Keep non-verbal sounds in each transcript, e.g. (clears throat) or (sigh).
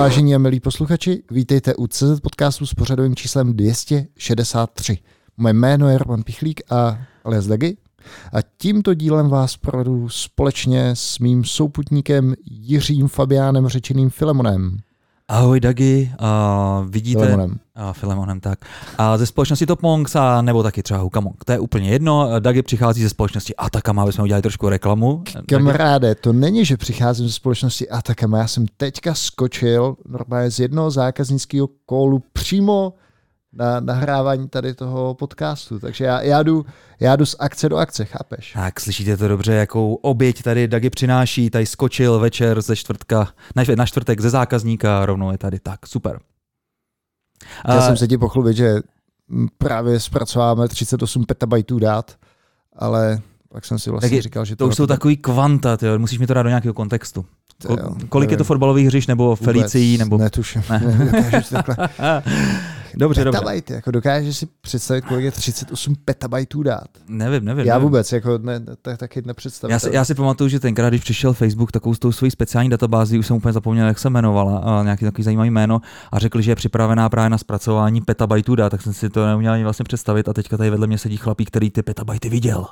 Vážení a milí posluchači, vítejte u CZ podcastu s pořadovým číslem 263. Moje jméno je Roman Pichlík a alias Dagi. A tímto dílem vás provedu společně s mým souputníkem Jiřím Fabiánem řečeným Filemonem. Ahoj Dagi, uh, vidíte... Filemonem. A Filemonem, tak. A ze společnosti Top Monks, a nebo taky třeba Hukamong. To je úplně jedno. Dagi přichází ze společnosti Atakama, aby jsme udělali trošku reklamu. Kamaráde, to není, že přicházím ze společnosti Atakama. Já jsem teďka skočil normálně z jednoho zákaznického kólu přímo na nahrávání tady toho podcastu. Takže já, já, jdu, já jdu z akce do akce, chápeš? Tak, slyšíte to dobře, jakou oběť tady Dagi přináší, tady skočil večer ze čtvrtka, na, na čtvrtek ze zákazníka, rovnou je tady, tak, super. Já uh, jsem se ti pochlubit, že právě zpracováváme 38 petabajtů dát, ale pak jsem si vlastně je, říkal, že to, to už jsou takový kvanta, tyjo, musíš mi to dát do nějakého kontextu. Kol, kolik nevím. je to fotbalových hřiš, nebo Felicií, nebo... Netuším. (laughs) Ne. (laughs) dobře. Petabajty, jako dokážeš si představit, kolik je 38 petabajtů dát? Nevím, nevím. Já nevím. vůbec, jako ne, tak, taky nepředstavím. Já si, já si pamatuju, že tenkrát, když přišel Facebook takovou s tou svojí speciální databází, už jsem úplně zapomněl, jak se jmenovala, a nějaký takový zajímavý jméno, a řekl, že je připravená právě na zpracování petabajtů dát, tak jsem si to neuměl ani vlastně představit. A teďka tady vedle mě sedí chlapík, který ty petabajty viděl.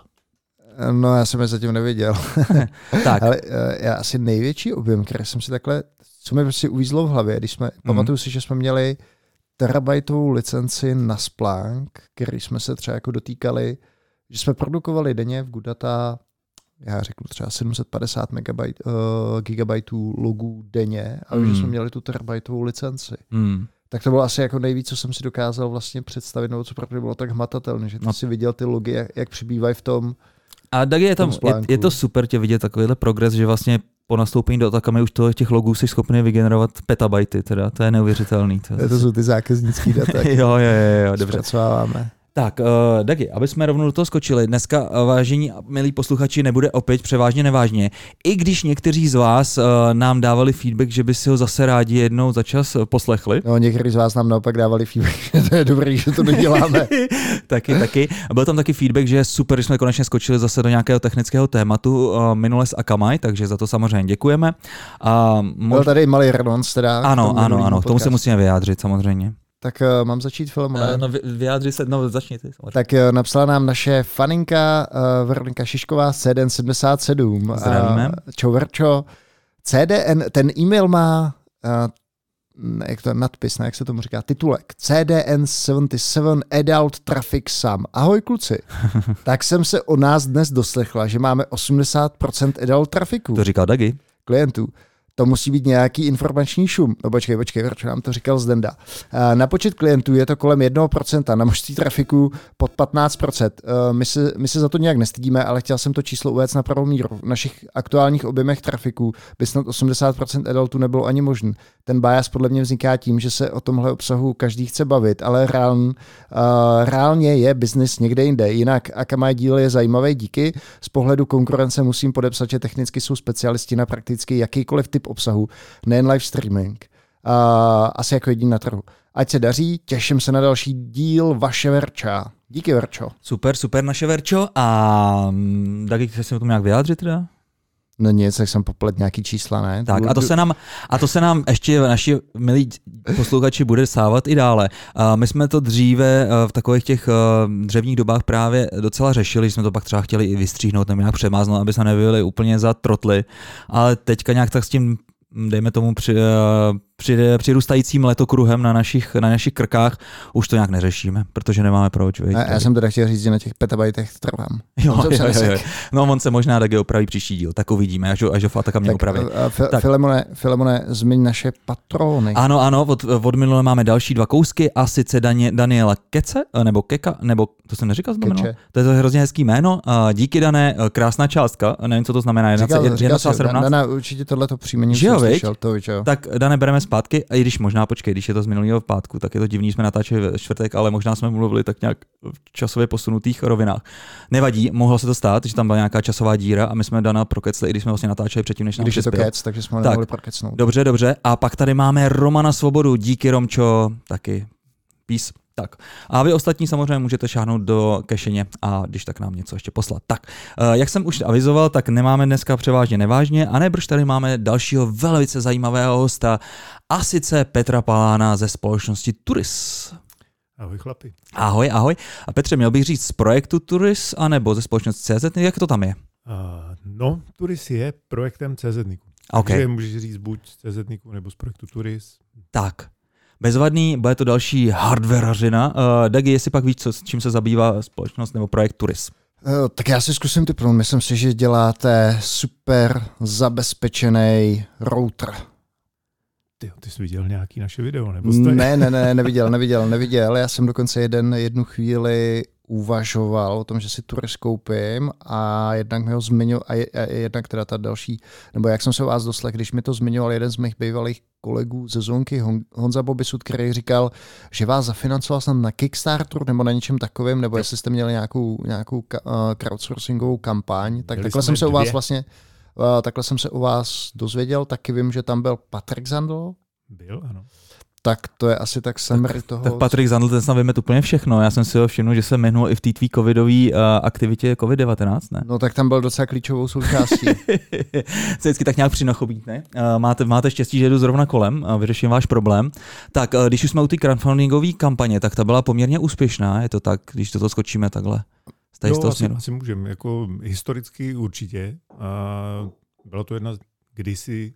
No, já jsem je zatím neviděl. (laughs) tak. Ale uh, já asi největší objem, který jsem si takhle, co mi prostě uvízlo v hlavě, když jsme, mm. pamatuju si, že jsme měli terabajtovou licenci na Splunk, který jsme se třeba jako dotýkali, že jsme produkovali denně v Goodata, já řeknu třeba 750 megabajt, uh, gigabajtů logů denně, ale mm. že jsme měli tu terabajtovou licenci. Mm. Tak to bylo asi jako nejvíc, co jsem si dokázal vlastně představit, nebo co pro bylo tak hmatatelné, že ty no. si viděl ty logy, jak, jak přibývají v tom, a tak je, tam, je, je, to super tě vidět takovýhle progres, že vlastně po nastoupení do Atakamy už toho, těch logů jsi schopný vygenerovat petabajty, teda, to je neuvěřitelný. To, to jsou ty zákaznické data. (laughs) jo, jo, jo, jo, dobře. Zpracováváme. Tak, uh, Dagi, aby jsme rovnou do toho skočili, dneska, uh, vážení milí posluchači, nebude opět převážně nevážně. I když někteří z vás uh, nám dávali feedback, že by si ho zase rádi jednou za čas poslechli. No, někteří z vás nám naopak dávali feedback, (laughs) že to je dobrý, že to neděláme. (laughs) taky, taky. Byl tam taky feedback, že je super, že jsme konečně skočili zase do nějakého technického tématu uh, minule s Akamai, takže za to samozřejmě děkujeme. Uh, mož... Byl tady malý renonc teda. Ano, ano, ano, k tomu se musíme vyjádřit samozřejmě. Tak uh, mám začít film, ne? Uh, no vyjádři se, no začni ty. Tak uh, napsala nám naše faninka uh, Veronika Šišková CDN 77. Zdravíme. Uh, čau Verčo. CDN, ten e-mail má uh, jak to je nadpis, ne, jak se tomu říká, titulek. CDN 77 Adult Traffic Sum. Ahoj kluci. (laughs) tak jsem se o nás dnes doslechla, že máme 80% adult trafiku. To říkal Dagi. Klientů to musí být nějaký informační šum. No počkej, počkej, proč nám to říkal Zdenda. Na počet klientů je to kolem 1%, na množství trafiku pod 15%. My se, my se za to nějak nestydíme, ale chtěl jsem to číslo uvést na pravou míru. V našich aktuálních objemech trafiku by snad 80% adultů nebylo ani možný. Ten bias podle mě vzniká tím, že se o tomhle obsahu každý chce bavit, ale reálně, uh, reálně je biznis někde jinde. Jinak Akamai díl je zajímavý díky. Z pohledu konkurence musím podepsat, že technicky jsou specialisti na prakticky jakýkoliv typ obsahu, nejen live streaming. Uh, asi jako jediný na trhu. Ať se daří, těším se na další díl vaše Verča. Díky Verčo. Super, super naše Verčo. A taky chci se o tom nějak vyjádřit teda? No nic, tak jsem poplet nějaký čísla, ne? Tak a to se nám, a to se nám ještě naši milí posluchači bude sávat i dále. A my jsme to dříve v takových těch dřevních dobách právě docela řešili, že jsme to pak třeba chtěli i vystříhnout nebo nějak přemáznout, aby se nebyli úplně za trotly, ale teďka nějak tak s tím dejme tomu při, při, přirůstajícím letokruhem na našich, na našich krkách už to nějak neřešíme, protože nemáme proč. Víc, já, já jsem teda chtěl říct, že na těch petabajtech trvám. Jo, jo, jo, jo. No on se možná taky opraví příští díl, tak uvidíme, až, až ho Fataka mě opraví. tak. Filemone, Filemone, zmiň naše patrony. Ano, ano, od, od minule máme další dva kousky a sice Danie, Daniela Kece, nebo Keka, nebo to jsem neříkal znamenalo? To je to hrozně hezký jméno. Díky Dané, krásná částka, nevím, co to znamená, 1,17. Dana, určitě tohle to příjmení slyšel, to, jo. Tak Dane, bereme zpátky, a i když možná, počkej, když je to z minulého pátku, tak je to divný, jsme natáčeli ve čtvrtek, ale možná jsme mluvili tak nějak v časově posunutých rovinách. Nevadí, mohlo se to stát, že tam byla nějaká časová díra a my jsme Dana prokecli, i když jsme vlastně natáčeli předtím, než nám Když je to kec, takže jsme tak, nemohli prokecnout. Dobře, dobře. A pak tady máme Romana Svobodu, díky Romčo, taky. Peace. Tak. A vy ostatní samozřejmě můžete šáhnout do kešeně a když tak nám něco ještě poslat. Tak, eh, jak jsem už avizoval, tak nemáme dneska převážně nevážně, a nebrž tady máme dalšího velice zajímavého hosta, a sice Petra Palána ze společnosti Turis. Ahoj chlapi. Ahoj, ahoj. A Petře, měl bych říct z projektu Turis, anebo ze společnosti CZ, jak to tam je? Uh, no, Turis je projektem CZ. Okay. Takže můžeš říct buď z CZ nebo z projektu Turis. Tak, bezvadný, bude to další hardwareařina. Uh, Dagi, jestli pak víš, co, s čím se zabývá společnost nebo projekt Turis? Uh, tak já si zkusím typnout. Myslím si, že děláte super zabezpečený router. Ty, ty jsi viděl nějaký naše video? Nebo ne, ne, ne, (laughs) neviděl, neviděl, neviděl. Já jsem dokonce jeden, jednu chvíli uvažoval o tom, že si Turis koupím a jednak mi ho zmiňoval, a, a jednak teda ta další, nebo jak jsem se o vás doslech, když mi to zmiňoval jeden z mých bývalých kolegů ze Zonky, Honza Bobisud, který říkal, že vás zafinancoval snad na Kickstarter nebo na něčem takovým, nebo jestli jste měli nějakou, nějakou crowdsourcingovou kampaň, tak takhle jsem se dvě. u vás vlastně, takhle jsem se u vás dozvěděl, taky vím, že tam byl Patrik Zandl. Byl, ano tak to je asi tak summary toho. Tak Patrik Zandl, ten snad vymet úplně všechno. Já jsem si ho všiml, že se jmenul i v té tvý covidové uh, aktivitě COVID-19, ne? No tak tam byl docela klíčovou součástí. (laughs) se vždycky tak nějak přinochobít, ne? Uh, máte, máte štěstí, že jdu zrovna kolem a vyřeším váš problém. Tak uh, když už jsme u té crowdfundingové kampaně, tak ta byla poměrně úspěšná, je to tak, když toto skočíme takhle. Jo, asi, asi můžeme. Jako historicky určitě. Uh, byla to jedna kdysi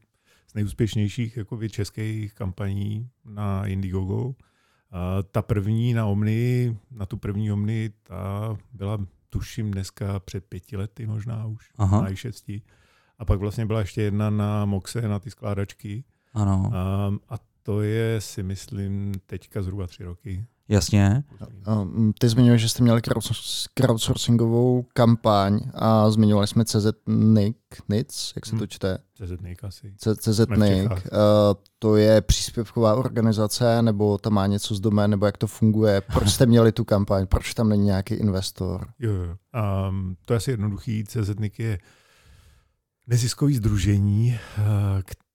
z nejúspěšnějších jakoby, českých kampaní na Indiegogo. A ta první na Omni, na tu první Omni, ta byla tuším dneska před pěti lety možná už, Aha. na i6. A pak vlastně byla ještě jedna na Moxe, na ty skládačky. Ano. A, a to je si myslím teďka zhruba tři roky. Jasně. Mm, ty zmiňuješ, že jste měli crowdsourcingovou kampaň a zmiňovali jsme CZ Nick, NIC, jak se to hmm. čte? CZ Nick asi. CZ. Uh, to je příspěvková organizace, nebo tam má něco z domén, nebo jak to funguje? Proč jste měli tu kampaň? Proč tam není nějaký investor? Jo, jo. Um, to je asi jednoduchý. CZ Nick je neziskový združení, uh,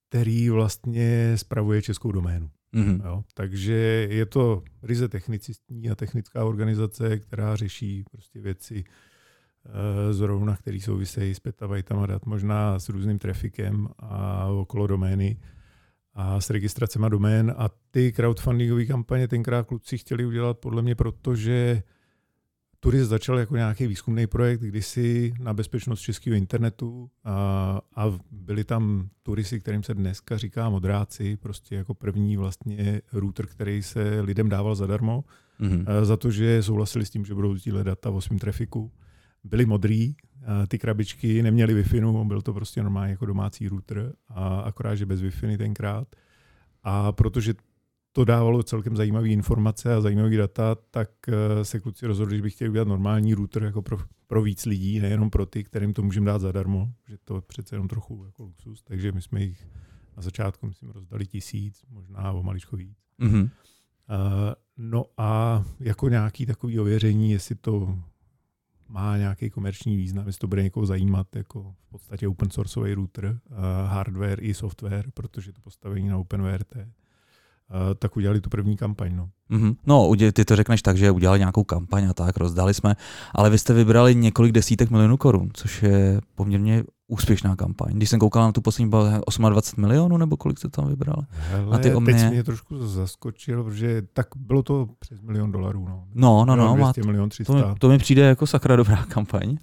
který vlastně spravuje českou doménu. Mm-hmm. Jo, takže je to ryze technicistní a technická organizace, která řeší prostě věci e, zrovna, které souvisejí s petabajtama dat, možná s různým trafikem a okolo domény a s registracemi domén. A ty crowdfundingové kampaně tenkrát kluci chtěli udělat podle mě proto, že Turist začal jako nějaký výzkumný projekt kdysi na bezpečnost českého internetu a, a byli tam turisti, kterým se dneska říká modráci, prostě jako první vlastně router, který se lidem dával zadarmo, mm-hmm. za to, že souhlasili s tím, že budou sdílet data o svým trafiku. Byli modrý, ty krabičky neměly Wi-Fi, byl to prostě normálně jako domácí router, a akorát, že bez Wi-Fi tenkrát. A protože to dávalo celkem zajímavé informace a zajímavé data, tak eh, se kluci rozhodli, že bych chtěl udělat normální router jako pro, pro víc lidí, nejenom pro ty, kterým to můžeme dát zadarmo, že to je přece jenom trochu jako luxus, takže my jsme jich na začátku, myslím, rozdali tisíc, možná o maličko víc. Mm-hmm. Uh, no a jako nějaký takový ověření, jestli to má nějaký komerční význam, jestli to bude někoho zajímat, jako v podstatě open sourceový router, uh, hardware i software, protože to postavení na OpenWRT tak udělali tu první kampaň. No. Mm-hmm. No, ty to řekneš tak, že udělali nějakou kampaň a tak, rozdali jsme, ale vy jste vybrali několik desítek milionů korun, což je poměrně úspěšná kampaň. Když jsem koukal na tu poslední, bylo 28 milionů, nebo kolik jste tam vybrali? Hele, na ty omnie... teď mě trošku zaskočil, protože tak bylo to přes milion dolarů. No, no, no. no 200, milion 300. To, mi, to mi přijde jako sakra dobrá kampaň.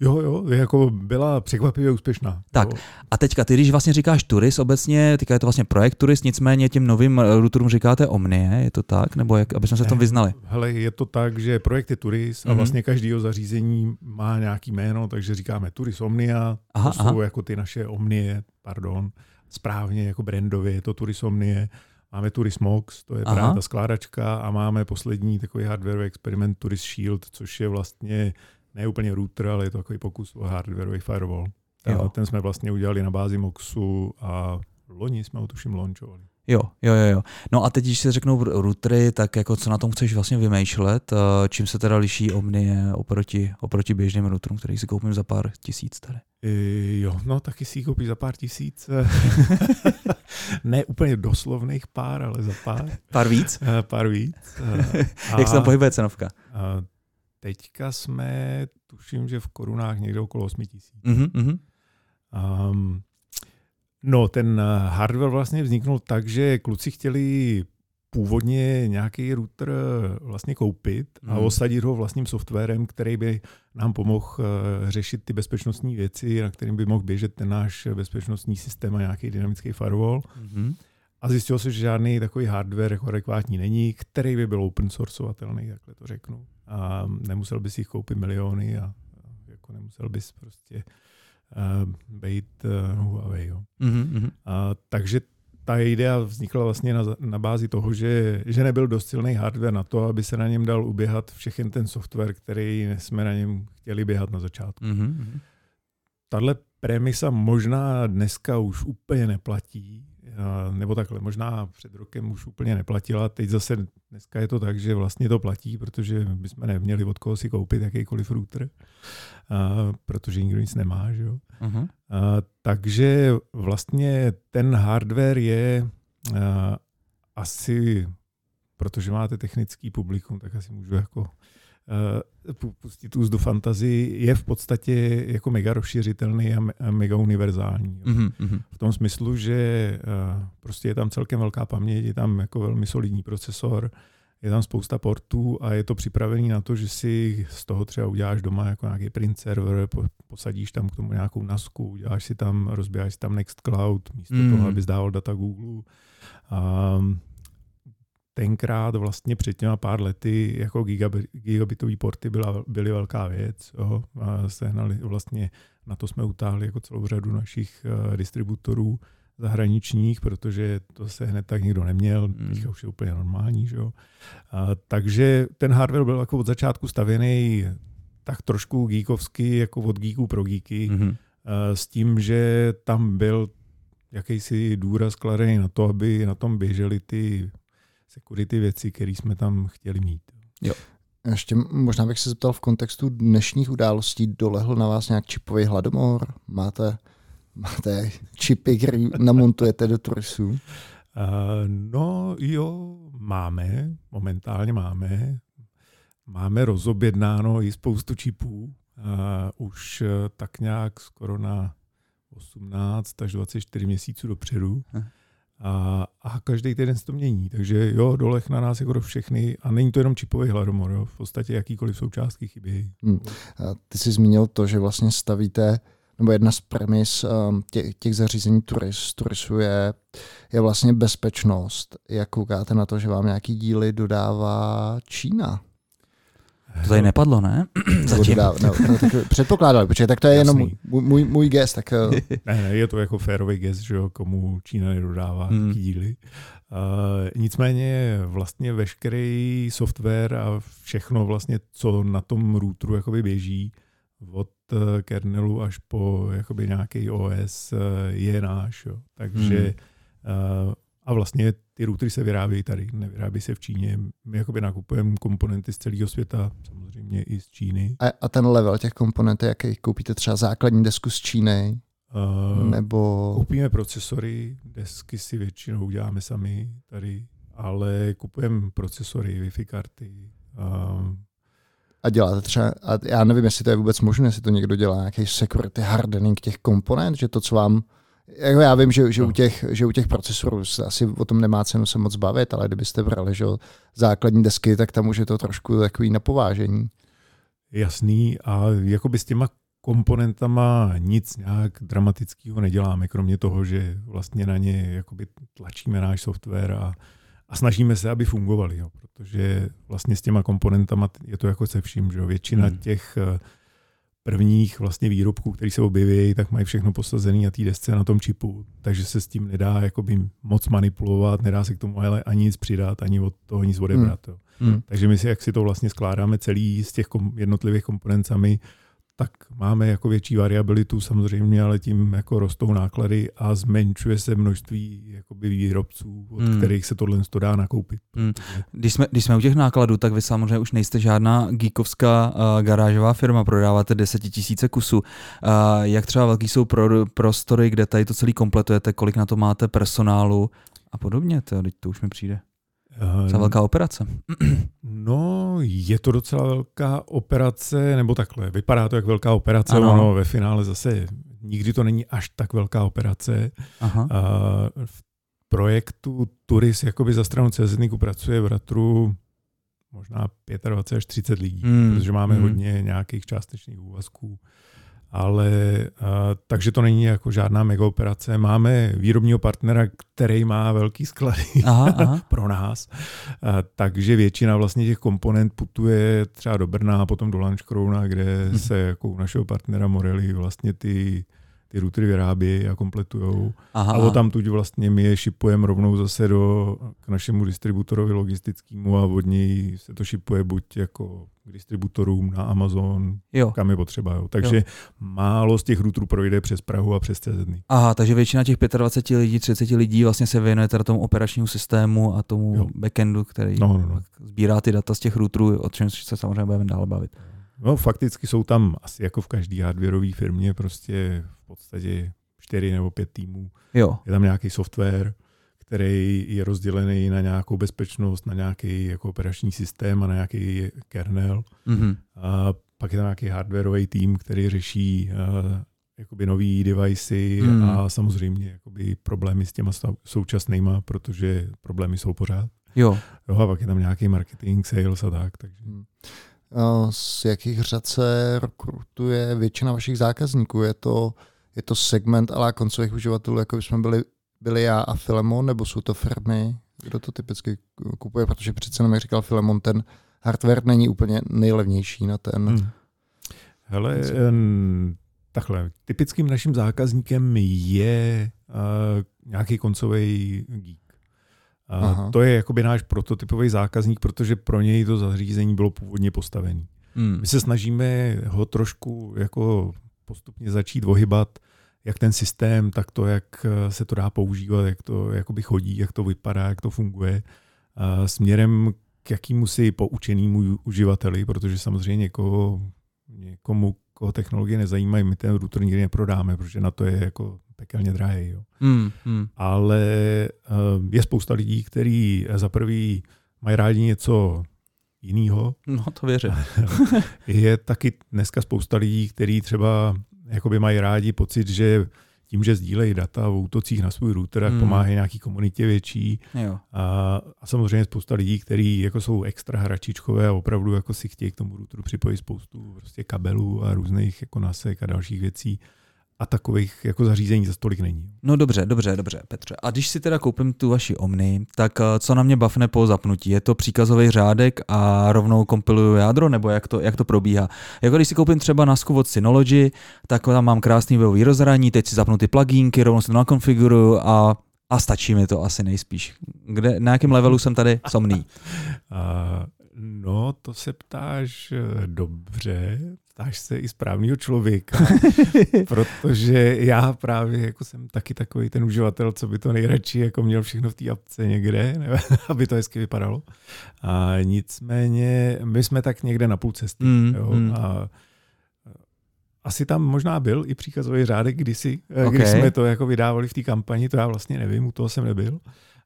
Jo, jo, jako byla překvapivě úspěšná. Tak jo. a teďka, ty když vlastně říkáš turist obecně, teďka je to vlastně projekt turist, nicméně těm novým routerům říkáte Omnie, je to tak? Nebo jak, aby jsme se v tom vyznali? Hele, je to tak, že projekt je turist mm-hmm. a mhm. vlastně každýho zařízení má nějaký jméno, takže říkáme turist Omnia, aha, to jsou aha. jako ty naše Omnie, pardon, správně jako brandově, je to turist Omnie. Máme Turis Mox, to je Aha. právě ta skládačka a máme poslední takový hardware experiment Turis Shield, což je vlastně ne úplně router, ale je to takový pokus o hardwareový firewall. Jo. Ten jsme vlastně udělali na bázi Moxu a loni jsme ho tuším launchovali. Jo, jo, jo, jo. No a teď, když se řeknou routery, tak jako co na tom chceš vlastně vymýšlet, eh, čím se teda liší Omnie oproti, oproti běžným routerům, který si koupím za pár tisíc tady? I, jo, no taky si ji koupíš za pár tisíc. (laughs) ne úplně doslovných pár, ale za pár. Pár víc? Eh, pár víc. A, (laughs) Jak se tam pohybuje cenovka? A teďka jsme, tuším, že v korunách někde okolo 8 tisíc. Mm-hmm. Um, No, ten eh, hardware vlastně vzniknul tak, že kluci chtěli původně nějaký router eh, vlastně koupit a hmm. osadit ho vlastním softwarem, který by nám pomohl eh, řešit ty bezpečnostní věci, na kterým by mohl běžet ten náš bezpečnostní systém a nějaký dynamický firewall. Hmm. A zjistilo se, že žádný takový hardware jako adekvátní není, který by byl open sourceovatelný, takhle to řeknu. A nemusel bys jich koupit miliony a jako nemusel bys prostě uh, být uh, Huawei. Jo. Mm-hmm. A, takže ta idea vznikla vlastně na, na bázi toho, že, že nebyl dost silný hardware na to, aby se na něm dal uběhat všechen ten software, který jsme na něm chtěli běhat na začátku. Mm-hmm. Tahle premisa možná dneska už úplně neplatí, nebo takhle, možná před rokem už úplně neplatila, teď zase dneska je to tak, že vlastně to platí, protože bychom neměli od koho si koupit jakýkoliv router, a, protože nikdo nic nemá, že jo. Uh-huh. Takže vlastně ten hardware je asi, protože máte technický publikum, tak asi můžu jako pustit úst do fantazii, je v podstatě jako mega rozšířitelný a mega univerzální. Mm-hmm. V tom smyslu, že uh, prostě je tam celkem velká paměť, je tam jako velmi solidní procesor, je tam spousta portů a je to připravený na to, že si z toho třeba uděláš doma jako nějaký print server, posadíš tam k tomu nějakou nasku, uděláš si tam, rozbíjáš si tam Nextcloud místo mm. toho, abys dával data Google. Um, tenkrát vlastně před těma pár lety jako gigabitové porty byla, byly velká věc. Jo. A sehnali vlastně, na to jsme utáhli jako celou řadu našich uh, distributorů zahraničních, protože to se hned tak nikdo neměl, hmm. teďka už je úplně normální. Že jo. A, takže ten hardware byl jako od začátku stavěný tak trošku geekovsky, jako od geeků pro geeky, hmm. s tím, že tam byl jakýsi důraz kladený na to, aby na tom běžely ty security věci, které jsme tam chtěli mít. Jo. Ještě možná bych se zeptal v kontextu dnešních událostí, dolehl na vás nějak čipový hladomor? Máte, máte čipy, které namontujete do Turisu? Uh, no jo, máme, momentálně máme. Máme rozobjednáno i spoustu čipů. Uh, už uh, tak nějak skoro na 18 až 24 měsíců dopředu. Uh. A, a každý týden se to mění. Takže jo, dolech na nás jako všechny. A není to jenom čipový hladomor, jo. v podstatě jakýkoliv součástky chybí. Hmm. Ty jsi zmínil to, že vlastně stavíte nebo jedna z premis um, těch, těch zařízení turis, turisu je, je vlastně bezpečnost. Jak koukáte na to, že vám nějaký díly dodává Čína? To tady nepadlo, ne? (clears throat) Zatím. no, no, tak předpokládali, protože tak to je Jasný. jenom můj, můj, můj gest. Tak... Eh. (laughs) ne, ne, je to jako férový gest, že jo, komu Čína nedodává hmm. díly. Uh, nicméně vlastně veškerý software a všechno vlastně, co na tom routeru jakoby běží, od kernelu až po jakoby nějaký OS je náš. Jo. Takže hmm. uh, a vlastně ty routery se vyrábějí tady, nevyrábějí se v Číně. My jakoby nakupujeme komponenty z celého světa, samozřejmě i z Číny. A, a ten level těch komponent, jaký koupíte třeba základní desku z Číny? Uh, nebo... Koupíme procesory, desky si většinou uděláme sami tady, ale kupujeme procesory, Wi-Fi karty. Uh, a děláte třeba, a já nevím, jestli to je vůbec možné, jestli to někdo dělá, nějaký security hardening těch komponent, že to, co vám já vím, že, že, no. u těch, že u těch procesorů asi o tom nemá cenu se moc bavit, ale kdybyste brali že základní desky, tak tam už je to trošku takový napovážení. Jasný a jakoby s těma komponentama nic nějak dramatického neděláme, kromě toho, že vlastně na ně jakoby tlačíme náš software a, a snažíme se, aby fungovali, jo, protože vlastně s těma komponentama je to jako se vším, že jo, většina hmm. těch prvních vlastně výrobků, které se objeví, tak mají všechno posazené na té desce, na tom čipu, takže se s tím nedá jakoby moc manipulovat, nedá se k tomu ale ani nic přidat, ani od toho nic odebrat. Hmm. Hmm. Takže my si, jak si to vlastně skládáme celý z těch kom, jednotlivých komponentami, tak máme jako větší variabilitu samozřejmě, ale tím jako rostou náklady a zmenšuje se množství jakoby výrobců, od hmm. kterých se tohle dá nakoupit. Hmm. Když, jsme, když jsme u těch nákladů, tak vy samozřejmě už nejste žádná geekovská uh, garážová firma, prodáváte desetitisíce kusů. Uh, jak třeba velký jsou pro, prostory, kde tady to celý kompletujete, kolik na to máte personálu a podobně, to, to už mi přijde. Docela velká operace. No, je to docela velká operace, nebo takhle, vypadá to jak velká operace, ano. ono ve finále zase nikdy to není až tak velká operace. Aha. A v projektu Turis jakoby za stranu CZNIKu pracuje v Ratru možná 25 až 30 lidí, hmm. protože máme hmm. hodně nějakých částečných úvazků ale a, takže to není jako žádná mega operace. Máme výrobního partnera, který má velký sklady aha, (laughs) aha. pro nás, a, takže většina vlastně těch komponent putuje třeba do Brna a potom do Lanškrouna, kde hmm. se jako u našeho partnera Morelli vlastně ty ty routery vyrábějí a kompletujou. Aha. A tam tuď vlastně my je šipujeme rovnou zase do, k našemu distributorovi logistickému a od něj se to šipuje buď jako k distributorům na Amazon, jo. kam je potřeba. Jo. Takže jo. málo z těch routerů projde přes Prahu a přes CZ. Aha, takže většina těch 25 lidí, 30 lidí vlastně se věnuje teda tomu operačnímu systému a tomu jo. backendu, který no, no, no. sbírá ty data z těch routerů, o čem se samozřejmě budeme dále bavit. No fakticky jsou tam asi jako v každé hardwareové firmě prostě podstatě čtyři nebo pět týmů. Jo. Je tam nějaký software, který je rozdělený na nějakou bezpečnost, na nějaký jako operační systém a na nějaký kernel. Mm-hmm. A pak je tam nějaký hardwareový tým, který řeší uh, jakoby nový devicey mm. a samozřejmě jakoby problémy s těma současnýma, protože problémy jsou pořád. Jo. jo a pak je tam nějaký marketing, sales a tak. Takže. Mm. Z jakých řad se rekrutuje většina vašich zákazníků? Je to, je to segment ale koncových uživatelů, jako jsme byli, byli já a Filemon, nebo jsou to firmy? Kdo to typicky kupuje? Protože přece jenom, jak říkal Filemon, ten hardware není úplně nejlevnější na ten. Hmm. Hele, takhle, typickým naším zákazníkem je uh, nějaký koncový geek. A to je jakoby náš prototypový zákazník, protože pro něj to zařízení bylo původně postavené. Hmm. My se snažíme ho trošku jako postupně začít ohybat, jak ten systém, tak to, jak se to dá používat, jak to jakoby chodí, jak to vypadá, jak to funguje, a směrem k jakýmu si poučenému uživateli, protože samozřejmě někoho, někomu, koho technologie nezajímají, my ten router nikdy neprodáme, protože na to je jako pekelně drahý. Jo. Hmm, hmm. Ale uh, je spousta lidí, kteří za prvý mají rádi něco jiného. No, to věřím. (laughs) je taky dneska spousta lidí, kteří třeba jakoby mají rádi pocit, že tím, že sdílejí data o útocích na svůj router, hmm. pomáhají nějaký komunitě větší. Jo. A, a samozřejmě spousta lidí, kteří jako jsou extra hračičkové a opravdu jako si chtějí k tomu routeru připojit spoustu prostě kabelů a různých jako nasek a dalších věcí a takových jako zařízení za stolik není. No dobře, dobře, dobře, Petře. A když si teda koupím tu vaši Omni, tak eh, co na mě bavne po zapnutí? Je to příkazový řádek a rovnou kompiluju jádro, nebo jak to, jak to probíhá? Jako když si koupím třeba nasku od Synology, tak tam mám krásný webový rozhraní, teď si zapnu ty plugínky, rovnou si to nakonfiguruju a a stačí mi to asi nejspíš. Kde, na jakém levelu jsem tady somný? Uh, (laughs) no, to se ptáš eh, dobře, ptáš se i správného člověka, (laughs) protože já právě jako jsem taky takový ten uživatel, co by to nejradši jako měl všechno v té apce někde, ne, (laughs) aby to hezky vypadalo. A nicméně my jsme tak někde na půl cesty. Mm, jo, mm. A asi tam možná byl i příkazový řádek kdysi, okay. když jsme to jako vydávali v té kampani, to já vlastně nevím, u toho jsem nebyl.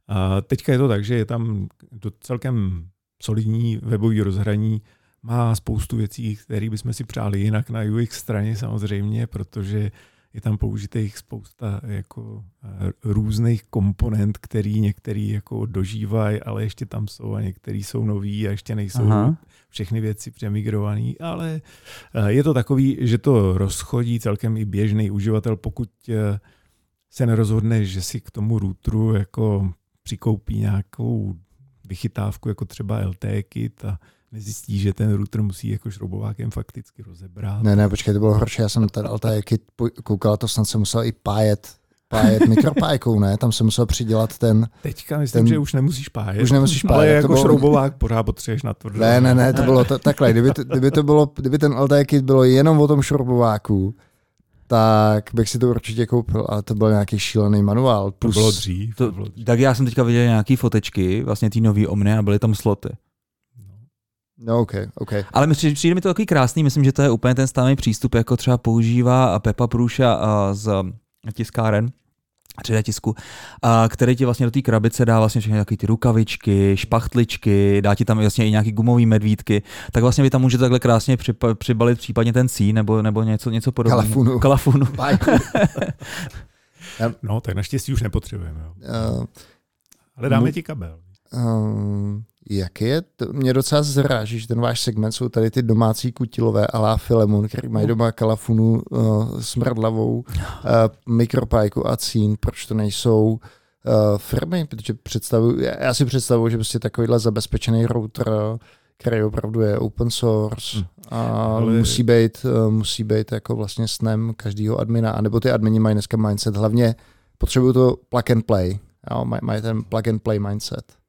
A teďka je to tak, že je tam do celkem solidní webový rozhraní, má spoustu věcí, které bychom si přáli jinak na UX straně samozřejmě, protože je tam použitých spousta jako eh, různých komponent, který některý jako dožívají, ale ještě tam jsou a některý jsou noví a ještě nejsou Aha. všechny věci přemigrované, ale eh, je to takový, že to rozchodí celkem i běžný uživatel, pokud eh, se nerozhodne, že si k tomu routeru jako přikoupí nějakou vychytávku, jako třeba LTE kit a nezjistí, že ten router musí jako šroubovákem fakticky rozebrat. Ne, ne, počkej, to bylo horší, já jsem ten LTE kit koukal, to snad se musel i pájet pájet mikropájkou, ne? Tam se musel přidělat ten... Teďka myslím, ten, že už nemusíš pájet. Už nemusíš pájet. Ale jako bylo... šroubovák pořád potřebuješ na to. Ne, ne, ne, to bylo to, takhle. Kdyby, to, kdyby, to bylo, kdyby ten LT kit bylo jenom o tom šroubováku, tak bych si to určitě koupil, ale to byl nějaký šílený manuál. Plus, to bylo dřív. To, to bylo dřív. Tak já jsem teďka viděl nějaký fotečky, vlastně ty nový Omny a byly tam sloty. No, OK, OK. Ale myslím, přijde mi to takový krásný, myslím, že to je úplně ten stálý přístup, jako třeba používá Pepa Průša z tiskáren, 3D tisku, a který ti vlastně do té krabice dá vlastně všechny takové ty rukavičky, špachtličky, dá ti tam vlastně i nějaký gumový medvídky, tak vlastně vy tam můžete takhle krásně přibalit případně ten sí nebo, nebo něco, něco podobného. Kalafunu. Kalafunu. (laughs) (laughs) no, tak naštěstí už nepotřebujeme. Uh, Ale dáme ti kabel. Uh, jak je? To mě docela zráží, že ten váš segment jsou tady ty domácí kutilové alá Filemon, který mají doma kalafunu uh, smradlavou, uh, mikropajku a cín. Proč to nejsou uh, firmy? Protože představuji, já si představuji, že prostě takovýhle zabezpečený router, který opravdu je open source hmm. a Ale... musí být, uh, musí být jako vlastně snem každého admina, anebo ty admini mají dneska mindset, hlavně potřebují to plug and play, jo, mají ten plug and play mindset.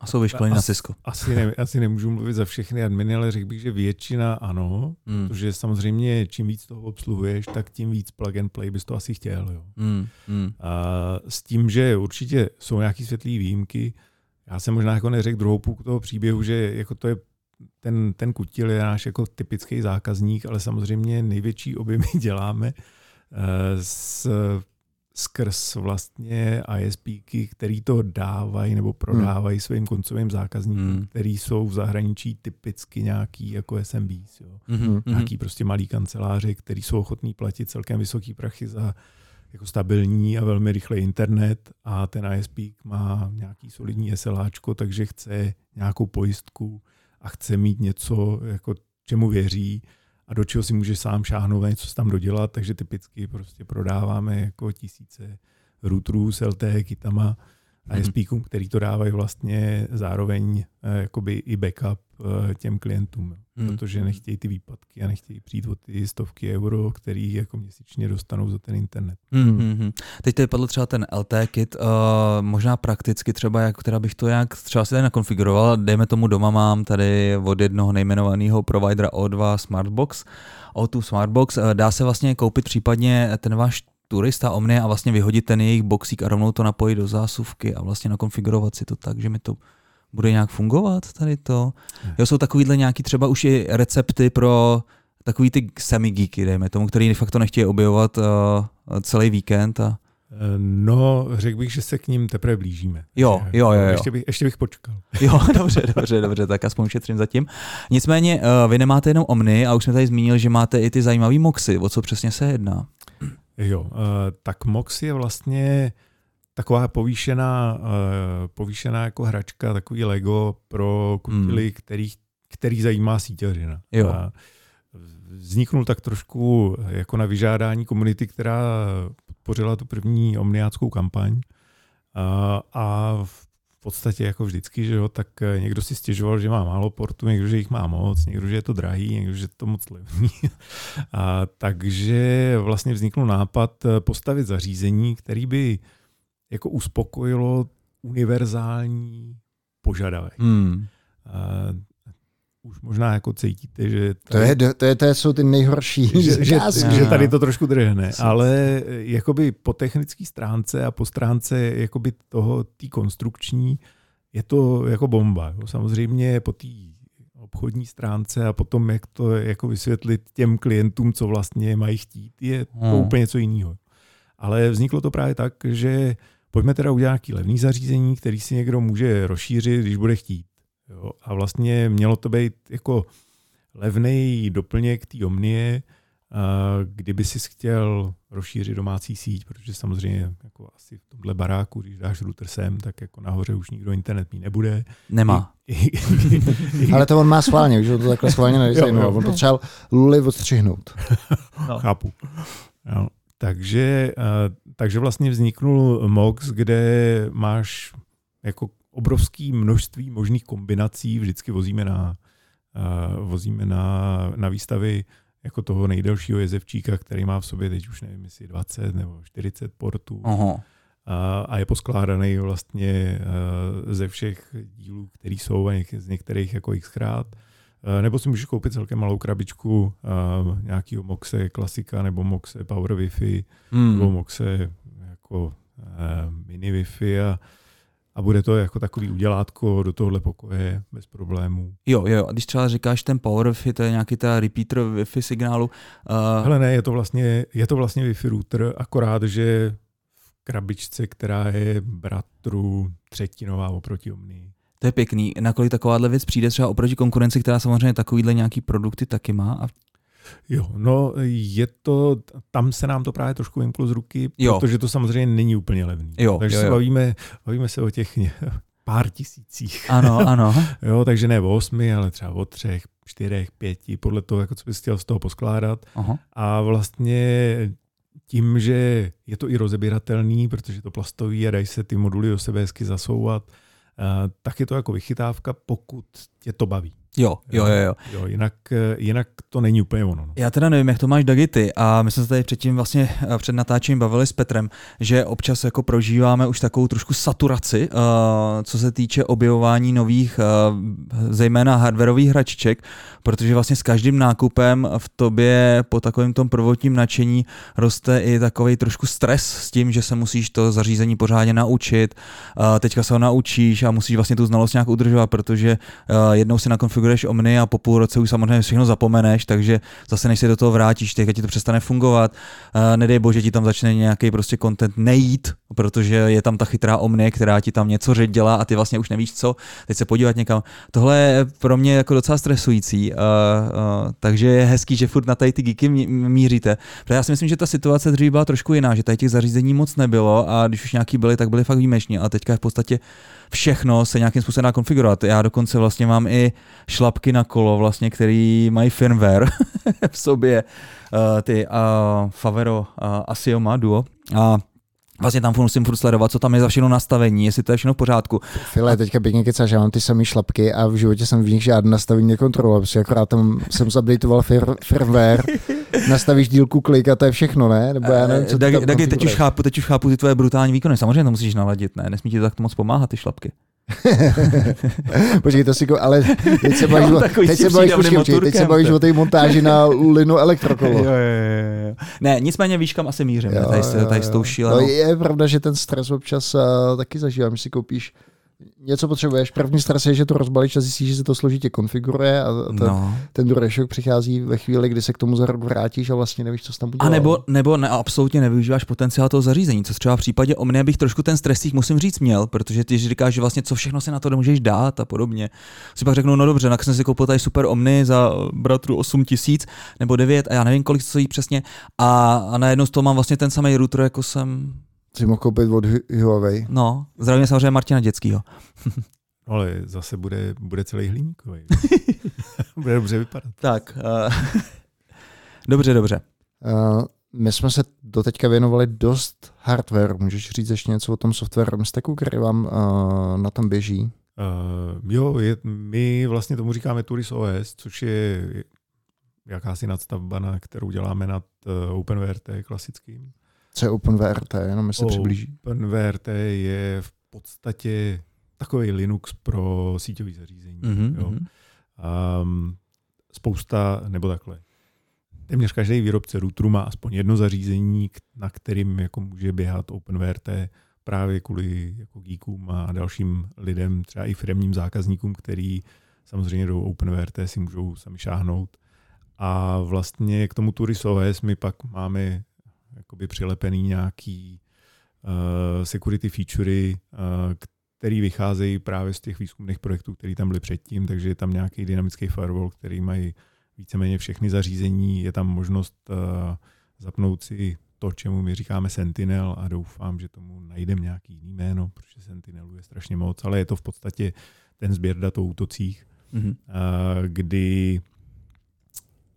A jsou vyškolení na Cisco. Asi, ne, asi nemůžu mluvit za všechny adminy, ale řekl bych, že většina ano, mm. protože samozřejmě čím víc toho obsluhuješ, tak tím víc plug and play bys to asi chtěl. Jo. Mm. Mm. A s tím, že určitě jsou nějaké světlé výjimky, já jsem možná jako neřekl druhou půlku toho příběhu, že jako to je ten, ten kutil je náš jako typický zákazník, ale samozřejmě největší objemy (laughs) děláme eh, s skrz vlastně ISPky, který to dávají nebo prodávají hmm. svým koncovým zákazníkům, hmm. který jsou v zahraničí typicky nějaký jako SMBs. Jo. Hmm. Nějaký prostě malý kanceláře, který jsou ochotní platit celkem vysoký prachy za jako stabilní a velmi rychlý internet a ten ISP má nějaký solidní SLAčko, takže chce nějakou pojistku a chce mít něco, jako čemu věří a do čeho si může sám šáhnout a něco si tam dodělat, takže typicky prostě prodáváme jako tisíce routerů s LTE kitama a ISPkům, který to dávají vlastně zároveň eh, jakoby i backup eh, těm klientům, mm. protože nechtějí ty výpadky a nechtějí přijít o ty stovky euro, který jako měsíčně dostanou za ten internet. Mm-hmm. Teď tady padl třeba ten LTE kit, uh, možná prakticky třeba, jak teda bych to jak třeba si tady nakonfiguroval, dejme tomu doma mám tady od jednoho nejmenovaného providera O2 Smartbox, O2 Smartbox, dá se vlastně koupit případně ten váš turista Omnia a vlastně vyhodit ten jejich boxík a rovnou to napojit do zásuvky a vlastně nakonfigurovat si to tak, že mi to bude nějak fungovat tady to. Jo, jsou takovýhle nějaký třeba už i recepty pro takový ty semi-geeky, dejme tomu, který de facto nechtějí objevovat uh, celý víkend a No, řekl bych, že se k ním teprve blížíme. Jo, jo, jo. jo. Ještě, bych, ještě bych počkal. (laughs) Jo, dobře, dobře, dobře, tak aspoň šetřím zatím. Nicméně, uh, vy nemáte jenom Omny a už jsme tady zmínili, že máte i ty zajímavé moxy. O co přesně se jedná? Jo, uh, tak Mox je vlastně taková povýšená, uh, povýšená jako hračka, takový Lego pro kutily, hmm. který, který zajímá sítěřina. Jo. A vzniknul tak trošku jako na vyžádání komunity, která podpořila tu první omniáckou kampaň. A, a v v podstatě jako vždycky, že jo, tak eh, někdo si stěžoval, že má málo portu, někdo, že jich má moc, někdo, že je to drahý, někdo, že je to moc levný. (laughs) A, takže vlastně vznikl nápad eh, postavit zařízení, který by jako uspokojilo univerzální požadavek. Hmm. A, už možná jako cítíte, že... Tady, to, je, to, je, to jsou ty nejhorší (laughs) že, že, že tady to trošku drhne, ale eh, jakoby po technické stránce a po stránce jakoby toho, té konstrukční, je to jako bomba. Jo. Samozřejmě po té obchodní stránce a potom, jak to jako vysvětlit těm klientům, co vlastně mají chtít, je to hmm. úplně něco jiného. Ale vzniklo to právě tak, že pojďme teda udělat nějaký levný zařízení, který si někdo může rozšířit, když bude chtít. Jo, a vlastně mělo to být jako levný doplněk té Omnie, kdyby si chtěl rozšířit domácí síť, protože samozřejmě jako asi v tomhle baráku, když dáš router sem, tak jako nahoře už nikdo internet mít nebude. Nemá. (laughs) Ale to on má schválně, už to takhle schválně nedizajnoval. On potřeboval Luli odstřihnout. No. Chápu. No. Takže, takže vlastně vzniknul MOX, kde máš jako obrovské množství možných kombinací. Vždycky vozíme na, uh, vozíme na, na výstavy jako toho nejdelšího jezevčíka, který má v sobě teď už nevím, jestli 20 nebo 40 portů. Aha. A, a je poskládaný vlastně uh, ze všech dílů, které jsou a z některých jako xkrát. Uh, nebo si můžeš koupit celkem malou krabičku uh, nějakého Moxe klasika nebo Moxe Power Wi-Fi hmm. nebo Moxe jako mini Wi-Fi a a bude to jako takový udělátko do tohohle pokoje bez problémů. Jo, jo, a když třeba říkáš ten Power Wi-Fi, to je nějaký ta repeater Wi-Fi signálu. Uh... Hele ne, je to vlastně, je to vlastně Wi-Fi router, akorát, že v krabičce, která je bratru třetinová oproti Omni. To je pěkný. Nakolik takováhle věc přijde třeba oproti konkurenci, která samozřejmě takovýhle nějaký produkty taky má a Jo, no je to, tam se nám to právě trošku vymklo z ruky, jo. protože to samozřejmě není úplně levný. Jo, takže jo, jo. se bavíme, bavíme se o těch pár tisících. Ano, ano. (laughs) jo, takže ne o osmi, ale třeba o třech, čtyřech, pěti, podle toho, jako co bys chtěl z toho poskládat. Aha. A vlastně tím, že je to i rozebíratelný, protože to plastový a dají se ty moduly do sebe hezky zasouvat, tak je to jako vychytávka, pokud tě to baví. Jo, jo, jo. jo. jo jinak, jinak to není úplně ono. No. Já teda nevím, jak to máš Dagity a my jsme se tady předtím vlastně eh, před natáčením bavili s Petrem, že občas jako prožíváme už takovou trošku saturaci, uh, co se týče objevování nových, uh, zejména hardwareových hračiček, protože vlastně s každým nákupem v tobě po takovém tom prvotním nadšení roste i takový trošku stres s tím, že se musíš to zařízení pořádně naučit, uh, teďka se ho naučíš a musíš vlastně tu znalost nějak udržovat, protože uh, jednou si nakonfiguruješ Omni a po půl roce už samozřejmě všechno zapomeneš, takže zase než se do toho vrátíš, teďka ti to přestane fungovat, uh, nedej bože ti tam začne nějaký prostě content nejít, protože je tam ta chytrá Omni, která ti tam něco dělá a ty vlastně už nevíš co, teď se podívat někam. Tohle je pro mě jako docela stresující uh, takže je hezký, že furt na tady ty geeky míříte. Protože já si myslím, že ta situace dřív byla trošku jiná, že tady těch zařízení moc nebylo a když už nějaký byly, tak byly fakt výjimeční a teďka je v podstatě všechno se nějakým způsobem dá konfigurovat. Já dokonce vlastně mám i šlapky na kolo, vlastně, který mají firmware (laughs) v sobě, uh, ty uh, Favero uh, Asioma Duo. A vlastně tam musím furt sledovat, co tam je za všechno nastavení, jestli to je všechno v pořádku. File, teďka pěkně keca, že mám ty samé šlapky a v životě jsem v nich žádné nastavení nekontroloval, protože akorát tam jsem zupdateoval fir, firmware, (laughs) nastavíš dílku klik a to je všechno, ne? Nebo já nevím, co Dag, Dag, teď, už chápu, teď už chápu ty tvoje brutální výkony, samozřejmě to musíš naladit, ne? Nesmí ti to tak moc pomáhat, ty šlapky. (laughs) Počkej, to si ko, ale teď se bavíš, o, teď se bavíš, počkej, počkej, teď se bavíš o té montáži na Linu elektrokolo. Jo, jo, jo. Ne, nicméně víš, kam asi mířím, jo, tady, tady s tou šílenou. No, je pravda, že ten stres občas uh, taky zažívám, že si koupíš něco potřebuješ. První stres je, že to rozbalíš a zjistíš, že se to složitě konfiguruje a ten, no. ten šok přichází ve chvíli, kdy se k tomu za rok vrátíš a vlastně nevíš, co tam udělal. A nebo, nebo ne, absolutně nevyužíváš potenciál toho zařízení, co třeba v případě Omnia bych trošku ten stresík musím říct měl, protože ty říkáš, že vlastně co všechno si na to můžeš dát a podobně. Si pak řeknu, no dobře, tak jsem si koupil tady super Omny za bratru 8 tisíc nebo 9 a já nevím, kolik stojí přesně a, a najednou z toho mám vlastně ten samý router, jako jsem si mohl koupit od Huawei. No, zdravím samozřejmě Martina Dětskýho. (laughs) Ale zase bude, bude celý hliníkový. (laughs) (laughs) bude dobře vypadat. Tak, uh, dobře, dobře. Uh, my jsme se doteďka věnovali dost hardware. Můžeš říct ještě něco o tom softwarovém stacku, který vám uh, na tom běží? Uh, jo, je, my vlastně tomu říkáme Turis OS, což je jakási nadstavba, na kterou děláme nad uh, OpenVRT klasickým. Co je OpenVRT, jenom mi se oh, přiblíží. OpenVRT je v podstatě takový Linux pro síťové zařízení. Mm-hmm. Jo. Um, spousta, nebo takhle, téměř každý výrobce routeru má aspoň jedno zařízení, na kterým jako může běhat OpenVRT právě kvůli jako geekům a dalším lidem, třeba i firmním zákazníkům, který samozřejmě do OpenVRT si můžou sami šáhnout. A vlastně k tomu Turis OS my pak máme jakoby přilepený nějaký uh, security featurey, uh, který vycházejí právě z těch výzkumných projektů, které tam byly předtím, takže je tam nějaký dynamický firewall, který mají víceméně všechny zařízení, je tam možnost uh, zapnout si to, čemu my říkáme Sentinel a doufám, že tomu najdeme nějaký jiný jméno, protože Sentinelu je strašně moc, ale je to v podstatě ten sběr dat o útocích, mm-hmm. uh,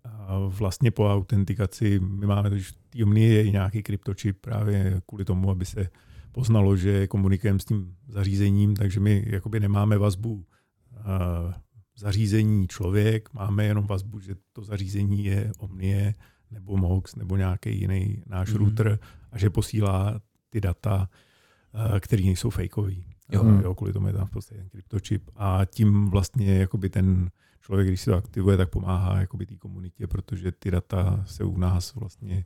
kdy vlastně po autentikaci my máme, že v té je i nějaký kryptočip právě kvůli tomu, aby se poznalo, že komunikujeme s tím zařízením, takže my jakoby nemáme vazbu zařízení člověk, máme jenom vazbu, že to zařízení je Omnie nebo Mox nebo nějaký jiný náš mm. router a že posílá ty data, které nejsou fakeový. Jo. Jo, kvůli tomu je tam v podstatě ten kryptočip a tím vlastně jakoby ten člověk, když se to aktivuje, tak pomáhá jakoby té komunitě, protože ty data se u nás vlastně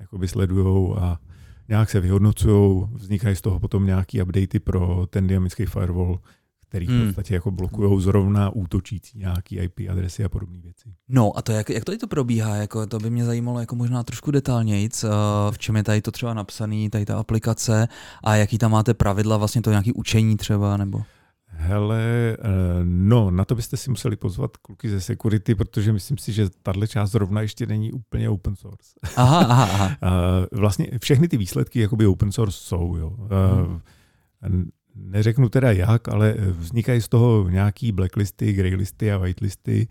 jakoby sledujou a nějak se vyhodnocují, vznikají z toho potom nějaký updaty pro ten dynamický firewall, který hmm. v podstatě jako blokují zrovna útočící nějaký IP adresy a podobné věci. No a to jak, jak tady to probíhá, jako to by mě zajímalo jako možná trošku detailnějc, uh, v čem je tady to třeba napsaný, tady ta aplikace a jaký tam máte pravidla, vlastně to nějaký učení třeba, nebo? Hele, eh, no, na to byste si museli pozvat kluky ze security, protože myslím si, že tahle část zrovna ještě není úplně open source. Aha, aha, aha. (laughs) Vlastně všechny ty výsledky jakoby open source jsou, jo. Hmm. Neřeknu teda jak, ale vznikají z toho nějaký blacklisty, greylisty a whitelisty,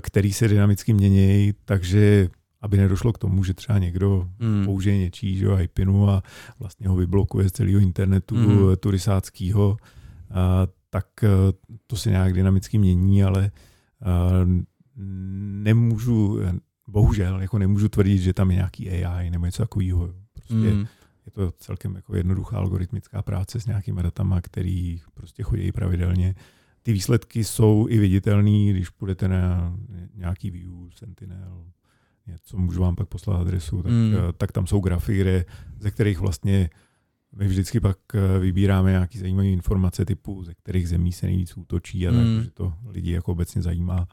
který se dynamicky mění, takže aby nedošlo k tomu, že třeba někdo hmm. použije něčí, že IPinu a vlastně ho vyblokuje z celého internetu hmm. turisáckého, tak e, to se nějak dynamicky mění, ale e, nemůžu, bohužel, jako nemůžu tvrdit, že tam je nějaký AI nebo něco takového. Prostě mm. je to celkem jako jednoduchá algoritmická práce s nějakými datama, který prostě chodí pravidelně. Ty výsledky jsou i viditelné, když půjdete na nějaký view, Sentinel, něco, můžu vám pak poslat adresu, tak, mm. tak tam jsou grafy, kde, ze kterých vlastně my vždycky pak eh, vybíráme nějaké zajímavé informace typu, ze kterých zemí se nejvíc útočí a mm. tak, že to lidi jako obecně zajímá.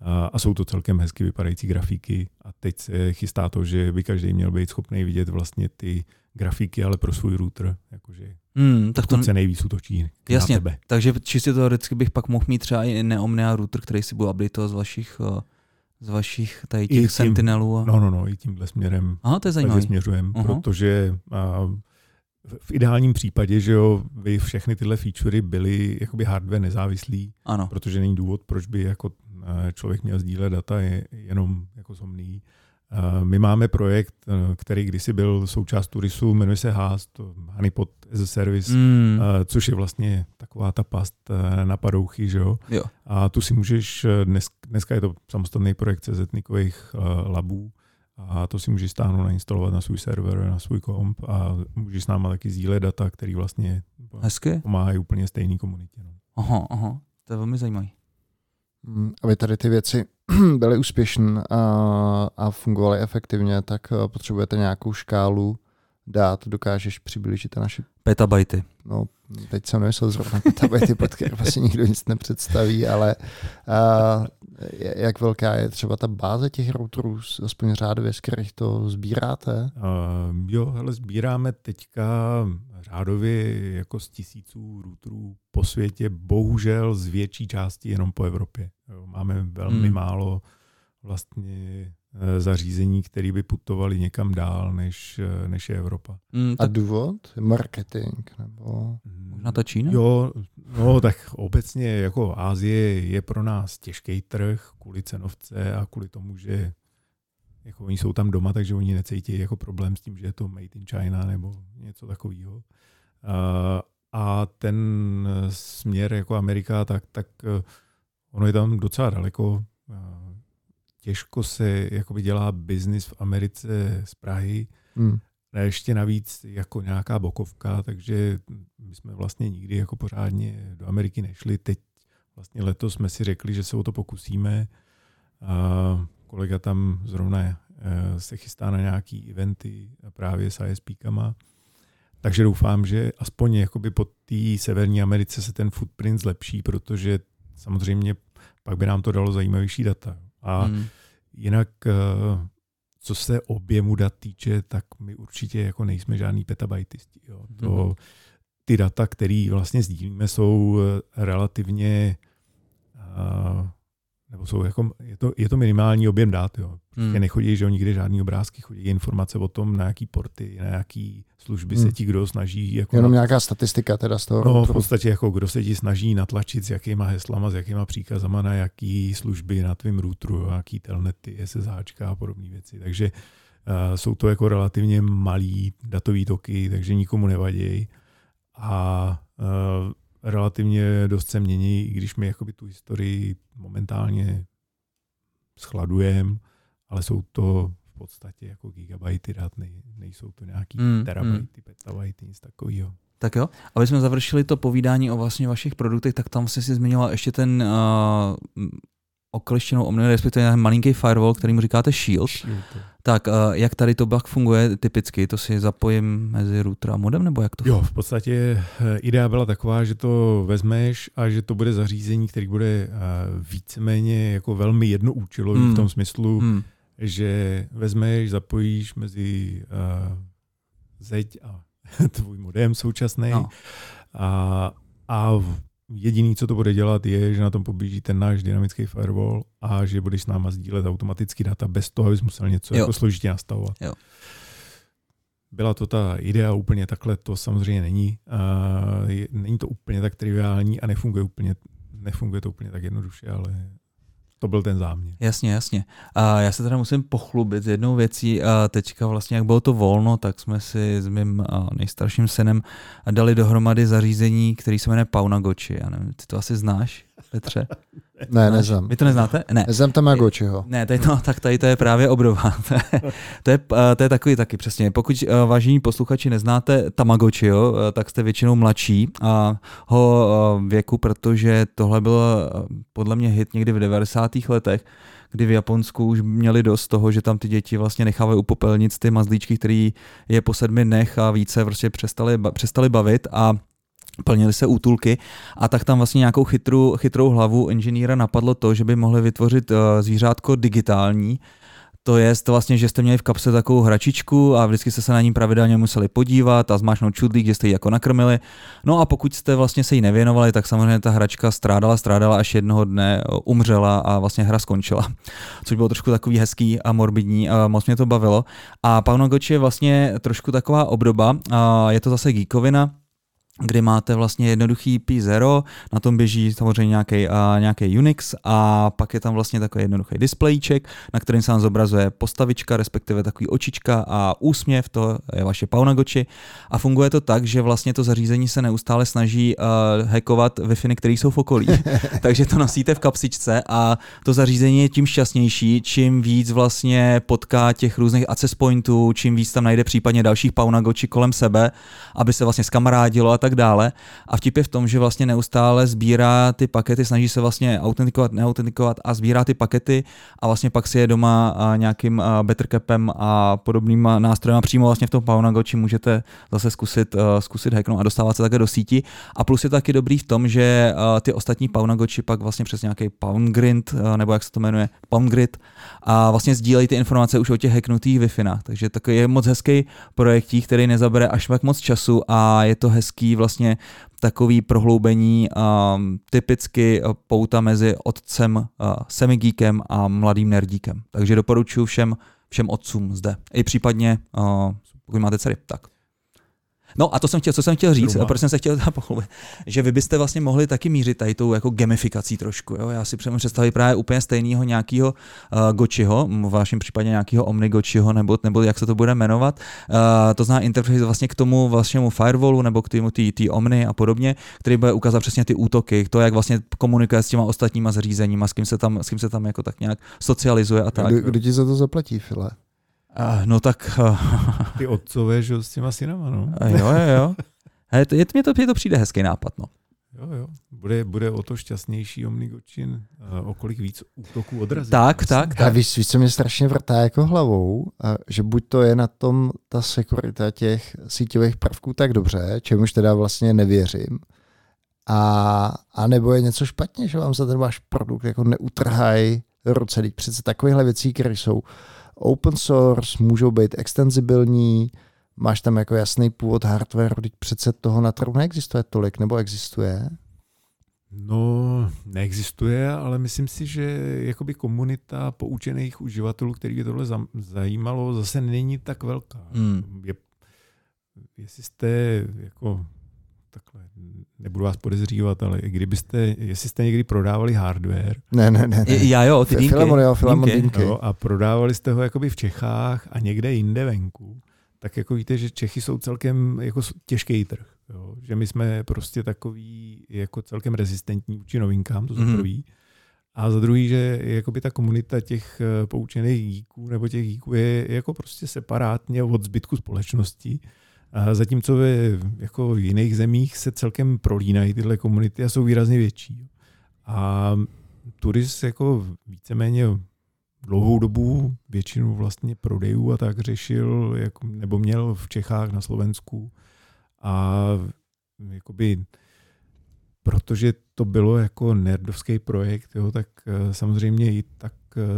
A, a jsou to celkem hezky vypadající grafiky a teď se chystá to, že by každý měl být schopný vidět vlastně ty grafiky, ale pro svůj router, jakože mm, tak to se nejvíc útočí Jasně, na tebe. takže čistě teoreticky bych pak mohl mít třeba i neomnia router, který si bude updateovat z vašich uh z vašich tady těch tím, sentinelů. A... No, no, no, i tímhle směrem. Aha, to je zajímavé. směřujeme, uh-huh. protože a, v ideálním případě, že jo, by všechny tyhle featurey byly jakoby hardware nezávislý, ano. protože není důvod, proč by jako eh, člověk měl sdílet data je, jenom jako somný. Eh, my máme projekt, eh, který kdysi byl součást Turisu, jmenuje se HAST, Honeypot as a Service, mm. což je vlastně taková ta past na padouchy, že jo? jo. A tu si můžeš, dnes, dneska je to samostatný projekt CZNikových labů, a to si můžeš stáhnout, nainstalovat na svůj server, na svůj komp a můžeš s náma taky sdílet data, které vlastně Hezky. pomáhají úplně stejné komunitě. No. Aha, aha, to je velmi zajímavé. Mm, aby tady ty věci (clears throat) byly úspěšné a, a fungovaly efektivně, tak eh, potřebujete nějakou škálu dát, dokážeš přiblížit naše petabajty. No, teď jsem nemyslel zrovna petabajty, pod které vlastně (laughs) nikdo nic nepředstaví, ale uh, jak velká je třeba ta báze těch routerů, aspoň řádově, z kterých to sbíráte? Uh, jo, ale sbíráme teďka řádově jako z tisíců routerů po světě, bohužel z větší části jenom po Evropě. Jo, máme velmi hmm. málo vlastně zařízení, které by putovali někam dál, než, eh, než je Evropa. Mm, tak... A důvod? Marketing? Nebo... Možná ta Čína? Jo, no tak obecně jako Ázie je pro nás těžký trh kvůli cenovce a kvůli tomu, že jako oni jsou tam doma, takže oni necítí jako problém s tím, že je to made in China nebo něco takového. A, a ten směr jako Amerika, tak, tak eh, ono je tam docela daleko těžko se jakoby dělá biznis v Americe z Prahy. Hmm. A ještě navíc jako nějaká bokovka, takže my jsme vlastně nikdy jako pořádně do Ameriky nešli. Teď vlastně letos jsme si řekli, že se o to pokusíme. A kolega tam zrovna eh, se chystá na nějaký eventy právě s ISPkama. Takže doufám, že aspoň jakoby po té Severní Americe se ten footprint zlepší, protože samozřejmě pak by nám to dalo zajímavější data. A hmm. jinak, eh, co se objemu dat týče, tak my určitě jako nejsme žádný petabajtisti. Jo. To, hmm. Ty data, které vlastně sdílíme, jsou eh, relativně uh, nebo jsou jako, je to, je to minimální objem dát. Jo. Prostě hmm. nechodí, že nikde žádný obrázky, chodí informace o tom, na jaký porty, na jaký služby hmm. se ti kdo snaží. Jako Jenom nějaká statistika teda z toho. No, v podstatě jako kdo se ti snaží natlačit s jakýma heslama, s jakýma příkazama na jaký služby na tvém routeru, jaký telnety, SSH a podobné věci. Takže uh, jsou to jako relativně malý datový toky, takže nikomu nevadí. A uh, relativně dost se mění, i když my jakoby tu historii momentálně schladujeme, ale jsou to v podstatě jako gigabajty dat, ne, nejsou to nějaký mm, terabajty, mm. petabajty, nic takového. Tak jo, aby jsme završili to povídání o vlastně vašich produktech, tak tam jsi si zmínila ještě ten uh, okleštěnou omniu, respektive malinký firewall, který mu říkáte Shield. Shield. Tak uh, jak tady to pak funguje typicky? To si zapojím mezi router a modem, nebo jak to Jo, v podstatě eh, idea byla taková, že to vezmeš a že to bude zařízení, který bude uh, víceméně jako velmi jednoúčelový hmm. v tom smyslu, hmm. že vezmeš, zapojíš mezi uh, zeď a (laughs) tvůj modem současný no. a, a Jediný, co to bude dělat, je, že na tom poběží ten náš dynamický firewall a že budeš s náma sdílet automaticky data bez toho, abys musel něco jo. jako složitě nastavovat. Jo. Byla to ta idea úplně takhle, to samozřejmě není. Uh, je, není to úplně tak triviální a nefunguje, úplně, nefunguje to úplně tak jednoduše, ale to byl ten záměr. Jasně, jasně. A já se teda musím pochlubit s jednou věcí. A teďka vlastně, jak bylo to volno, tak jsme si s mým nejstarším synem dali dohromady zařízení, který se jmenuje Paunagochi. Já nevím, ty to asi znáš, Petře? (laughs) Ne, neznám. Vy to neznáte? Ne. Neznám Tamagotchiho. Ne, tady to, tak tady to je právě obdoba. (laughs) to, je, to je takový taky přesně. Pokud vážení posluchači neznáte Tamagotchiho, tak jste většinou mladší a ho věku, protože tohle bylo podle mě hit někdy v 90. letech kdy v Japonsku už měli dost toho, že tam ty děti vlastně nechávají u popelnic ty mazlíčky, který je po sedmi dnech a více prostě přestali, přestali bavit a plnili se útulky a tak tam vlastně nějakou chytrou, chytrou hlavu inženýra napadlo to, že by mohli vytvořit uh, zvířátko digitální, to je vlastně, že jste měli v kapse takovou hračičku a vždycky jste se na ní pravidelně museli podívat a zmášnout čudlík, že jste ji jako nakrmili. No a pokud jste vlastně se jí nevěnovali, tak samozřejmě ta hračka strádala, strádala, až jednoho dne eh, umřela a vlastně hra skončila. Což bylo trošku takový hezký a morbidní a moc mě to bavilo. A Pauno je vlastně trošku taková obdoba, a je to zase geekovina, kdy máte vlastně jednoduchý P0, na tom běží samozřejmě nějaký, uh, nějaký Unix a pak je tam vlastně takový jednoduchý displejíček, na kterým se vám zobrazuje postavička, respektive takový očička a úsměv, to je vaše Paunagoči. A funguje to tak, že vlastně to zařízení se neustále snaží uh, hackovat Wi-Fi, které jsou v okolí, (laughs) takže to nosíte v kapsičce a to zařízení je tím šťastnější, čím víc vlastně potká těch různých access pointů, čím víc tam najde případně dalších Paunagoči kolem sebe, aby se vlastně skamarádilo a tak tak dále. A vtip je v tom, že vlastně neustále sbírá ty pakety, snaží se vlastně autentikovat, neautentikovat a sbírá ty pakety a vlastně pak si je doma nějakým Bettercapem a podobnýma nástrojem přímo vlastně v tom Paunagoči můžete zase zkusit, zkusit hacknout a dostávat se také do síti. A plus je taky dobrý v tom, že ty ostatní Paunagoči pak vlastně přes nějaký Poundgrid, nebo jak se to jmenuje, Poundgrid, a vlastně sdílejí ty informace už o těch hacknutých wi Takže takový je moc hezký projektík, který nezabere až tak moc času a je to hezký vlastně takový prohloubení um, typicky uh, pouta mezi otcem uh, semigíkem a mladým nerdíkem. Takže doporučuji všem, všem otcům zde. I případně, uh, pokud máte dcery, tak. No a to jsem chtěl, co jsem chtěl říct, Zhruba. proč jsem se chtěl pochlubit, že vy byste vlastně mohli taky mířit tady tou jako gamifikací trošku. Jo? Já si představit právě úplně stejného nějakého uh, gočiho, v vašem případě nějakého omni gočiho, nebo, nebo jak se to bude jmenovat. Uh, to zná interface vlastně k tomu vašemu firewallu nebo k tomu té omni a podobně, který bude ukázat přesně ty útoky, to, jak vlastně komunikuje s těma ostatníma zařízeníma, s kým se tam, s kým se tam jako tak nějak socializuje a tak. Kdo, kdo ti za to zaplatí, File? Uh, no tak... Uh, (laughs) Ty otcové, že s těma synama, no. Uh, jo, jo, jo. He, to, je, mě, to, mě to přijde hezký nápad, no. Jo, jo. Bude, bude o to šťastnější Omnigočin, uh, o kolik víc útoků odrazí. Tak, tak, tak. A víš, víš, co mě strašně vrtá jako hlavou, uh, že buď to je na tom ta sekurita těch síťových prvků tak dobře, čemuž teda vlastně nevěřím, a, a nebo je něco špatně, že vám za ten váš produkt jako neutrhají ruce. Teď přece takovéhle věcí, které jsou open source, můžou být extenzibilní, máš tam jako jasný původ hardware, teď přece toho na trhu neexistuje tolik, nebo existuje? No, neexistuje, ale myslím si, že jakoby komunita poučených uživatelů, který by tohle zajímalo, zase není tak velká. Hmm. Je, jestli jste jako takhle, nebudu vás podezřívat, ale kdybyste, jestli jste někdy prodávali hardware. Ne, ne, ne. ne. Já jo, ty dýmky. Filamon, jo, Filamon dýmky. Jo, a prodávali jste ho jakoby v Čechách a někde jinde venku, tak jako víte, že Čechy jsou celkem jako těžký trh. Jo? Že my jsme prostě takový jako celkem rezistentní vůči novinkám, to za mm. prvý. A za druhý, že jakoby ta komunita těch eh, poučených díků nebo těch díků je jako prostě separátně od zbytku společnosti. Zatímco ve jako jiných zemích se celkem prolínají tyhle komunity a jsou výrazně větší. A turist jako víceméně dlouhou dobu většinu vlastně prodejů a tak řešil, jako, nebo měl v Čechách, na Slovensku. A jakoby, protože to bylo jako nerdovský projekt, jo, tak eh, samozřejmě i tak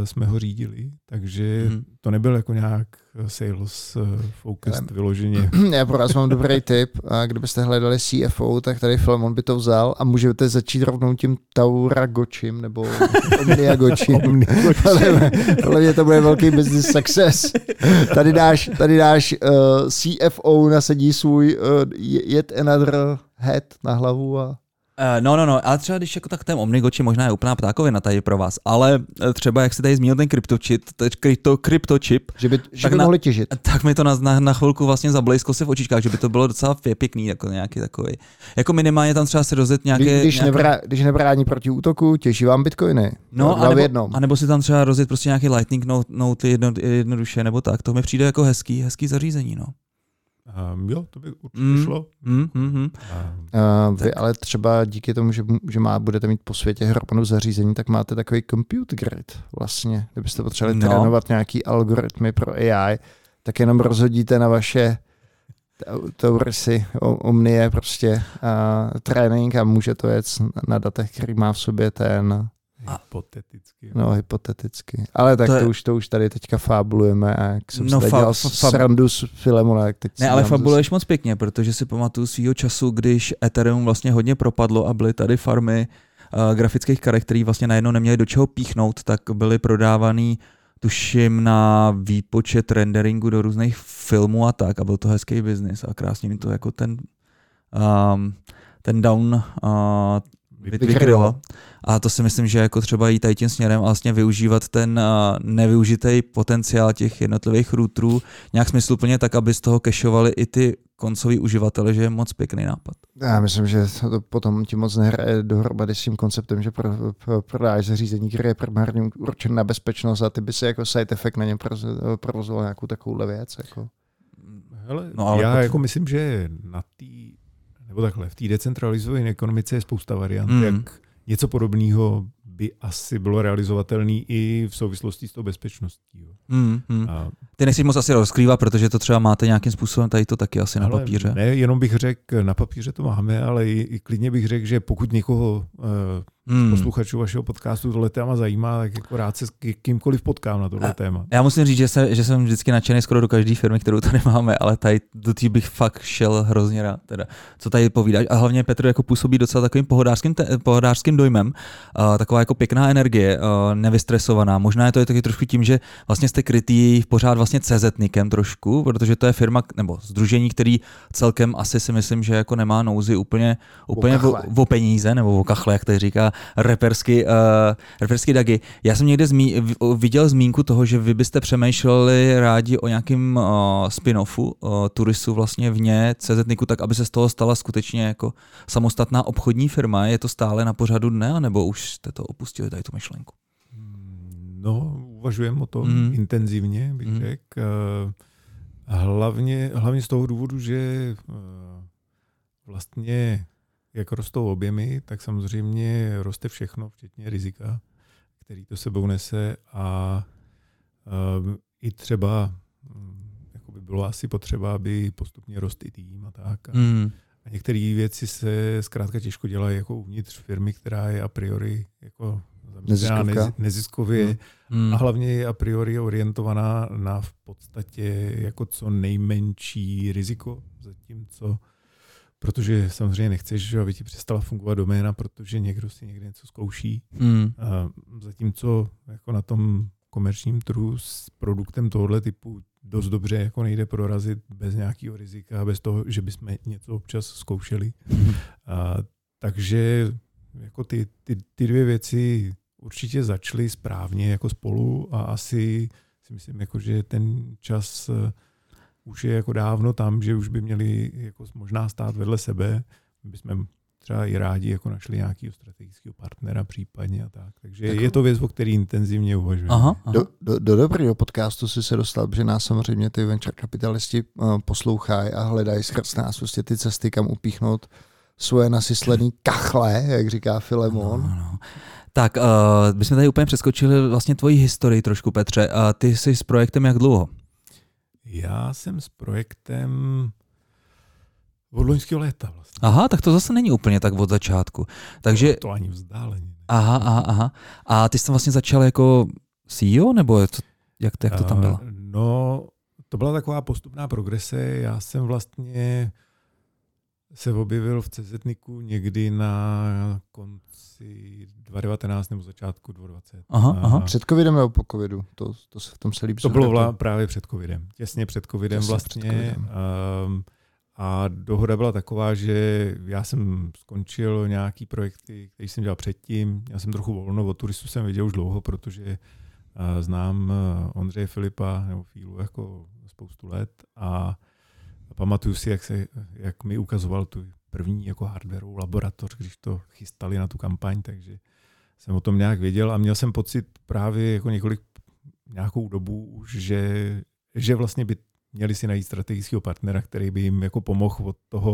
jsme ho řídili, takže hmm. to nebyl jako nějak sales eh, focused vyloženě. (clears throat) Já pro vás mám dobrý tip. A kdybyste hledali CFO, tak tady film on by to vzal a můžete začít rovnou tím Taura Gočim nebo (laughs) Omnia Gočim. Podle mě to bude velký business success. Tady dáš, tady dáš uh, CFO nasadí svůj uh, yet another head na hlavu a no, no, no, ale třeba když jako tak ten Omnigoči možná je úplná ptákovina tady pro vás, ale eh, třeba jak se tady zmínil ten kryptočip, krypto, kryptočip že by, že by mohli těžit. Tak mi to na, na, na chvilku vlastně zablejsklo se v očičkách, že by to bylo docela pěkný, jako nějaký takový. Jako minimálně tam třeba se rozjet nějaké... Když, když, nějaké... Nebrá, když nebrání proti útoku, těží vám bitcoiny. No, a nebo, jednom. a nebo si tam třeba rozjet prostě nějaký lightning note jedno, jednoduše, nebo tak. To mi přijde jako hezký, hezký zařízení, no. Um, jo, to by určitě mm, šlo. Mm, mm, mm. Uh, vy ale třeba díky tomu, že, že má, budete mít po světě hromadu zařízení, tak máte takový compute grid vlastně. Kdybyste potřebovali no. trénovat nějaký algoritmy pro AI, tak jenom rozhodíte na vaše Taurisy, Omnie prostě uh, trénink a může to jet na datech, který má v sobě ten Hypoteticky. No, hypoteticky. Ale tak to, to, je... už, to už tady teďka fabulujeme a jak jsem no, fa- dělal fa- srandu s Filemona, tak teď Ne, ale fabuluješ zase... moc pěkně, protože si pamatuju svýho času, když Ethereum vlastně hodně propadlo a byly tady farmy uh, grafických karet, které vlastně najednou neměli do čeho píchnout, tak byly prodávaný tuším na výpočet renderingu do různých filmů a tak a byl to hezký biznis a krásně mi to jako ten um, ten down uh, vykrylo. A to si myslím, že jako třeba jít tady tím směrem a vlastně využívat ten nevyužitý potenciál těch jednotlivých routerů nějak smysluplně tak, aby z toho kešovali i ty koncoví uživatele, že je moc pěkný nápad. Já myslím, že to potom ti moc nehraje dohromady s tím konceptem, že pro, pro, prodáš zařízení, které je primárně určené na bezpečnost a ty by si jako side effect na něm provozoval nějakou takovou věc. Jako. Hele, no, ale já jako myslím, že na té nebo takhle, v té decentralizované ekonomice je spousta variant, mm. jak něco podobného by asi bylo realizovatelné i v souvislosti s tou bezpečností. Jo. Mm, mm. A... Ty nechci moc asi rozkrývat, protože to třeba máte nějakým způsobem tady to taky asi ale na papíře. Ne, jenom bych řekl, na papíře to máme, ale i, i klidně bych řekl, že pokud někoho uh, hmm. posluchačů vašeho podcastu tohle téma zajímá, tak jako rád se s kýmkoliv potkám na tohle téma. Já musím říct, že, se, že jsem vždycky nadšený skoro do každé firmy, kterou tady (laughs) máme, ale tady do té bych fakt šel hrozně rád. Teda, co tady povídáš? A hlavně Petr jako působí docela takovým pohodářským, te, pohodářským dojmem. Uh, taková jako pěkná energie, uh, nevystresovaná. Možná je to je taky trošku tím, že vlastně jste krytý pořád vlastně CZnikem trošku, protože to je firma nebo združení, který celkem asi si myslím, že jako nemá nouzy úplně, úplně o, o, o peníze nebo o kachle, jak tady říká repersky, uh, repersky Dagi. Já jsem někde zmí, viděl zmínku toho, že vy byste přemýšleli rádi o nějakým uh, spin-offu uh, turistu vlastně vně CZNIKu, tak aby se z toho stala skutečně jako samostatná obchodní firma. Je to stále na pořadu dne, nebo už jste to opustili, tady tu myšlenku? No, uvažujeme o tom mm. intenzivně, bych mm. řekl. Hlavně, hlavně z toho důvodu, že vlastně jak rostou objemy, tak samozřejmě roste všechno, včetně rizika, který to sebou nese a uh, i třeba um, jako by bylo asi potřeba, aby postupně rostl i tým a tak. A, mm. a některé věci se zkrátka těžko dělají jako uvnitř firmy, která je a priori jako Neziskovka. neziskově mm. a hlavně je a priori orientovaná na v podstatě jako co nejmenší riziko, zatímco protože samozřejmě nechceš, aby ti přestala fungovat doména, protože někdo si někde něco zkouší. Mm. A zatímco jako na tom komerčním trhu s produktem tohoto typu dost dobře jako nejde prorazit bez nějakého rizika, bez toho, že bychom něco občas zkoušeli. Mm. A, takže jako ty, ty, ty dvě věci určitě začaly správně jako spolu a asi si myslím, jako, že ten čas už je jako dávno tam, že už by měli jako možná stát vedle sebe. My bychom třeba i rádi jako našli nějakého strategického partnera případně a tak. Takže tak. je to věc, o který intenzivně uvažujeme. Aha, aha. Do, do, do dobrého podcastu si se dostal, že nás samozřejmě ty venture kapitalisti uh, poslouchají a hledají skrz nás prostě ty cesty, kam upíchnout svoje nasyslený kachle, jak říká Filemon. No, no. Tak, uh, bychom tady úplně přeskočili vlastně tvoji historii trošku, Petře. Uh, ty jsi s projektem jak dlouho? Já jsem s projektem od loňského léta vlastně. Aha, tak to zase není úplně tak od začátku. Takže... To, to ani vzdáleně. Aha, aha, aha. A ty jsi tam vlastně začal jako CEO, nebo to, jak, to, jak to tam bylo? Uh, no, to byla taková postupná progrese. Já jsem vlastně se objevil v CZNIku někdy na konci 2019 nebo začátku 2020. Aha, aha. Před covidem nebo po covidu? To, to se v tom se líbí. To bylo vla, právě před covidem. Těsně před covidem Těsně vlastně. Před covidem. Um, a dohoda byla taková, že já jsem skončil nějaký projekty, které jsem dělal předtím. Já jsem trochu volno, od turistů jsem viděl už dlouho, protože uh, znám uh, Ondřeje Filipa nebo Fílu jako spoustu let a pamatuju si, jak, se, jak mi ukazoval tu první jako hardwareovou laboratoř, když to chystali na tu kampaň, takže jsem o tom nějak věděl a měl jsem pocit právě jako několik, nějakou dobu že, že vlastně by měli si najít strategického partnera, který by jim jako pomohl od toho,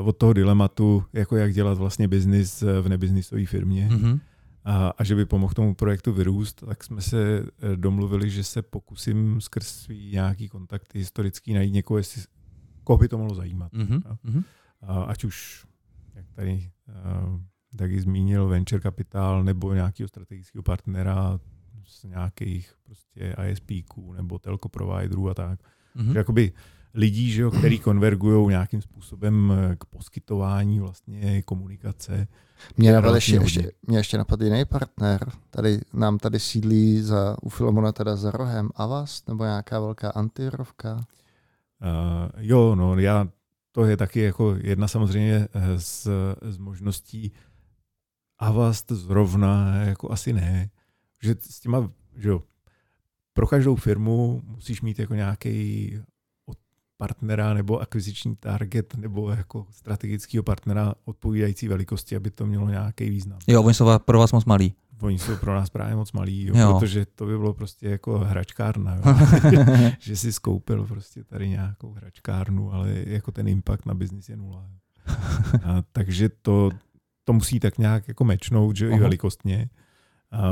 uh, od toho dilematu, jako jak dělat vlastně biznis v nebiznisové firmě. Mm-hmm. A, a že by pomohl tomu projektu vyrůst, tak jsme se eh, domluvili, že se pokusím skrz svý nějaký kontakty historický najít někoho, jestli, koho by to mohlo zajímat. Mm-hmm. A, ať už, jak tady uh, taky zmínil, venture kapitál nebo nějakého strategického partnera, z nějakých prostě ISPků nebo telco providerů a tak. Mm-hmm. Že jakoby lidí, že jo, který konvergují nějakým způsobem k poskytování vlastně komunikace. Mě napadl ještě, ještě, mě ještě napadl jiný partner. Tady, nám tady sídlí za, u Filomona teda za rohem Avast nebo nějaká velká antirovka? Uh, jo, no já, to je taky jako jedna samozřejmě z, z možností Avast zrovna jako asi ne že s těma, že jo, pro každou firmu musíš mít jako nějaký partnera nebo akviziční target nebo jako strategického partnera odpovídající velikosti, aby to mělo nějaký význam. Jo, oni jsou pro vás moc malí. Oni jsou pro nás právě moc malí, jo, jo. protože to by bylo prostě jako hračkárna, jo. (laughs) že si skoupil prostě tady nějakou hračkárnu, ale jako ten impact na biznis je nula. A, takže to, to musí tak nějak jako mečnout, že Aha. i velikostně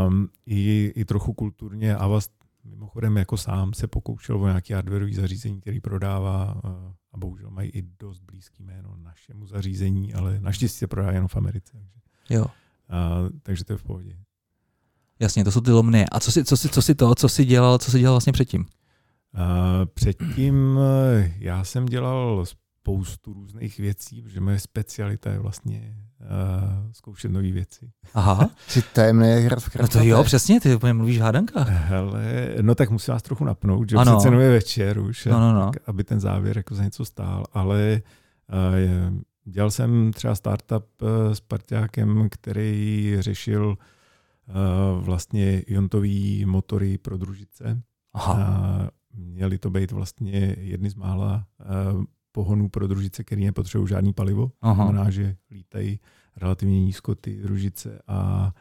um, i, i trochu kulturně. A vás mimochodem jako sám se pokoušel o nějaké hardwareové zařízení, který prodává uh, a bohužel mají i dost blízký jméno našemu zařízení, ale naštěstí se prodá jenom v Americe. Takže, jo. Uh, takže to je v pohodě. Jasně, to jsou ty lomny. A co si, co si, co si to, co si dělal, co si dělal vlastně předtím? Uh, předtím já jsem dělal spoustu různých věcí, protože moje specialita je vlastně uh, zkoušet nové věci. Aha. (laughs) Jsi tajemný hra v No to jo, přesně, ty úplně mluvíš hádanka. Hele, no tak musím vás trochu napnout, že ano. přece je večer už, no, no, no. Tak, aby ten závěr jako za něco stál, ale uh, dělal jsem třeba startup uh, s partiákem, který řešil uh, vlastně iontový motory pro družice. Aha. Uh, měly to být vlastně jedny z mála uh, pohonů pro družice, které nepotřebují žádný palivo. Aha. Znamená, že lítají relativně nízko ty družice a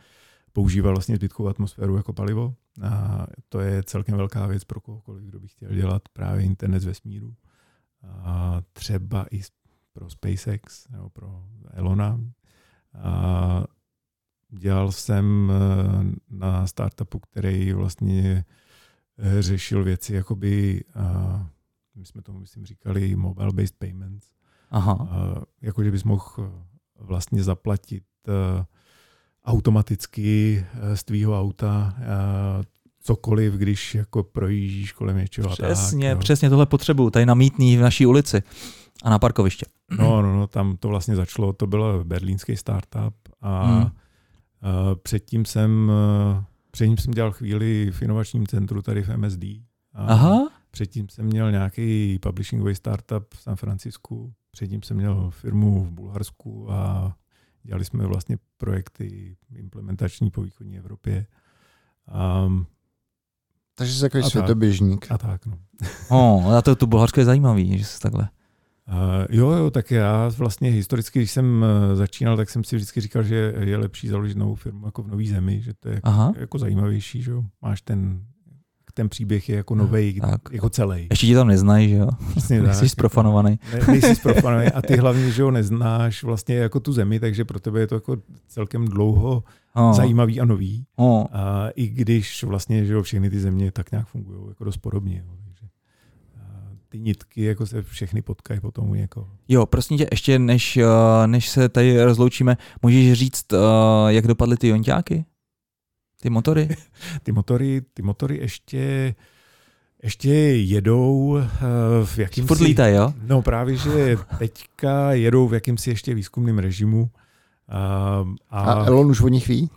používá vlastně zbytkovou atmosféru jako palivo. A to je celkem velká věc pro kohokoliv, kdo by chtěl dělat právě internet z vesmíru. A třeba i pro SpaceX nebo pro Elona. A dělal jsem eh, na startupu, který vlastně řešil věci jakoby my jsme tomu myslím říkali mobile-based payments. Aha. Uh, jako, že bys mohl eh, vlastně zaplatit uh, automaticky uh, z tvýho auta uh, cokoliv, když jako projíždíš kolem něčeho. Přesně, tak, přesně tohle potřebuju. Tady na mítný v naší ulici a na parkoviště. No, no, no, tam to vlastně začalo, to byl berlínský startup a hmm. uh, předtím jsem předtím jsem dělal chvíli v inovačním centru tady v MSD. A, Aha. Předtím jsem měl nějaký publishingový startup v San Francisku, předtím jsem měl firmu v Bulharsku a dělali jsme vlastně projekty implementační po východní Evropě. Um, Takže jsi takový světoběžník. A tak, no. oh, a to, to Bulharsko je zajímavý, že jsi takhle. Uh, jo, jo, tak já vlastně historicky, když jsem uh, začínal, tak jsem si vždycky říkal, že je lepší založit novou firmu jako v nový zemi, že to je Aha. jako zajímavější, že jo. Máš ten ten příběh je jako nový, jako celý. Ještě ti tam neznají, že jo? Přesně (laughs) tak. Jsi zprofanovaný. Ne, nejsi zprofanovaný a ty hlavně, že ho neznáš vlastně jako tu zemi, takže pro tebe je to jako celkem dlouho oh. zajímavý a nový. Oh. A I když vlastně, že jo, všechny ty země tak nějak fungují jako dost podobně. Jo. Takže ty nitky jako se všechny potkají potom jako. Jo, prosím tě, ještě než, než se tady rozloučíme, můžeš říct, jak dopadly ty jonťáky? Ty motory? (laughs) ty motory, ty motory ještě ještě jedou eh, v jakýmsi... Furt lítaj, jo? No právě, že teďka jedou v jakýmsi ještě výzkumném režimu. A, a, a Elon už o nich ví?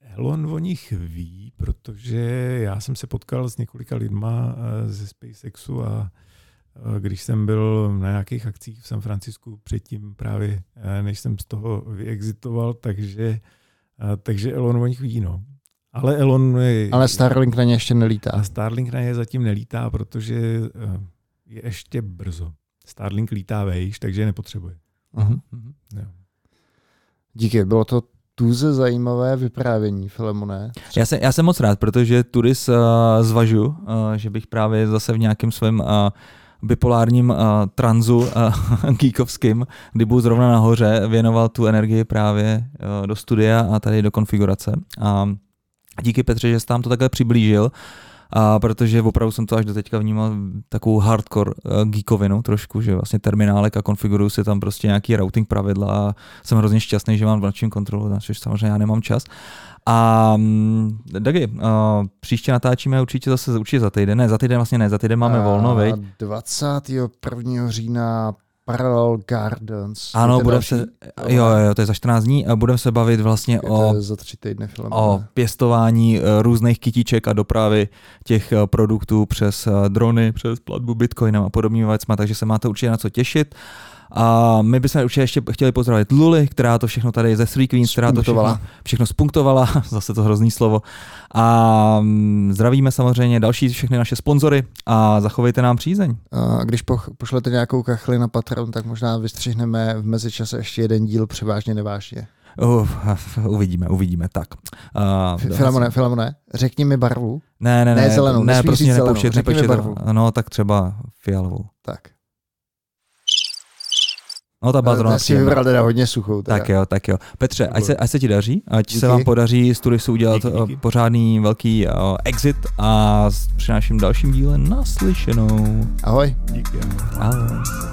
Elon o nich ví, protože já jsem se potkal s několika lidma eh, ze SpaceXu a eh, když jsem byl na nějakých akcích v San Francisku předtím právě, než jsem z toho vyexitoval, takže, takže Elon o nich ví, no. Ale Elon... Je, Ale Starlink na ně ještě nelítá. A Starlink na ně zatím nelítá, protože eh, je ještě brzo. Starlink lítá vejš, takže je nepotřebuje. Uh-huh. Jo. Díky, bylo to tuze zajímavé vyprávění, Filemone. Já, se, já jsem moc rád, protože Turis uh, zvažu, uh, že bych právě zase v nějakém svém uh, bipolárním uh, tranzu uh, (laughs) geekovským, kdy budu zrovna nahoře, věnoval tu energii právě uh, do studia a tady do konfigurace. A Díky Petře, že jsi tam to takhle přiblížil, a protože opravdu jsem to až do teďka vnímal takovou hardcore uh, geekovinu trošku, že vlastně terminálek a konfiguruju si tam prostě nějaký routing pravidla a jsem hrozně šťastný, že mám v nočním kontrolu, na což samozřejmě já nemám čas. A um, Dagi, uh, příště natáčíme určitě zase určitě za týden, ne, za týden vlastně ne, za týden máme volno, veď? 21. října Parallel Gardens. Ano, budeme se, jo, jo, to je za 14 dní a budeme se bavit vlastně o, za tři týdny film, o pěstování eh, různých kytiček a dopravy těch eh, produktů přes eh, drony, přes platbu bitcoinem a podobnými věcmi, takže se máte určitě na co těšit. A my bychom určitě ještě chtěli pozdravit Luli, která to všechno tady ze Three Queens, která to všechno, všechno spunktovala, (laughs) zase to hrozný slovo. A mm, zdravíme samozřejmě další všechny naše sponzory a zachovejte nám přízeň. A když pošlete nějakou kachli na Patreon, tak možná vystřihneme v mezičase ještě jeden díl převážně nevážně. Uh, (laughs) uvidíme, uvidíme, tak. Uh, Filamone, Filamone, řekni mi barvu. Ne, ne, ne, ne zelenou, ne, prostě nepouštět, řekni mi barvu. No, tak třeba fialovou. Tak. No ta byla zrovna si vybral teda hodně suchou. Teda. Tak jo, tak jo. Petře, ať se, ať se ti daří, ať díky. se vám podaří z Turisu udělat díky, díky. pořádný velký uh, exit a přináším dalším dílem naslyšenou. Ahoj. Díky. Ahoj.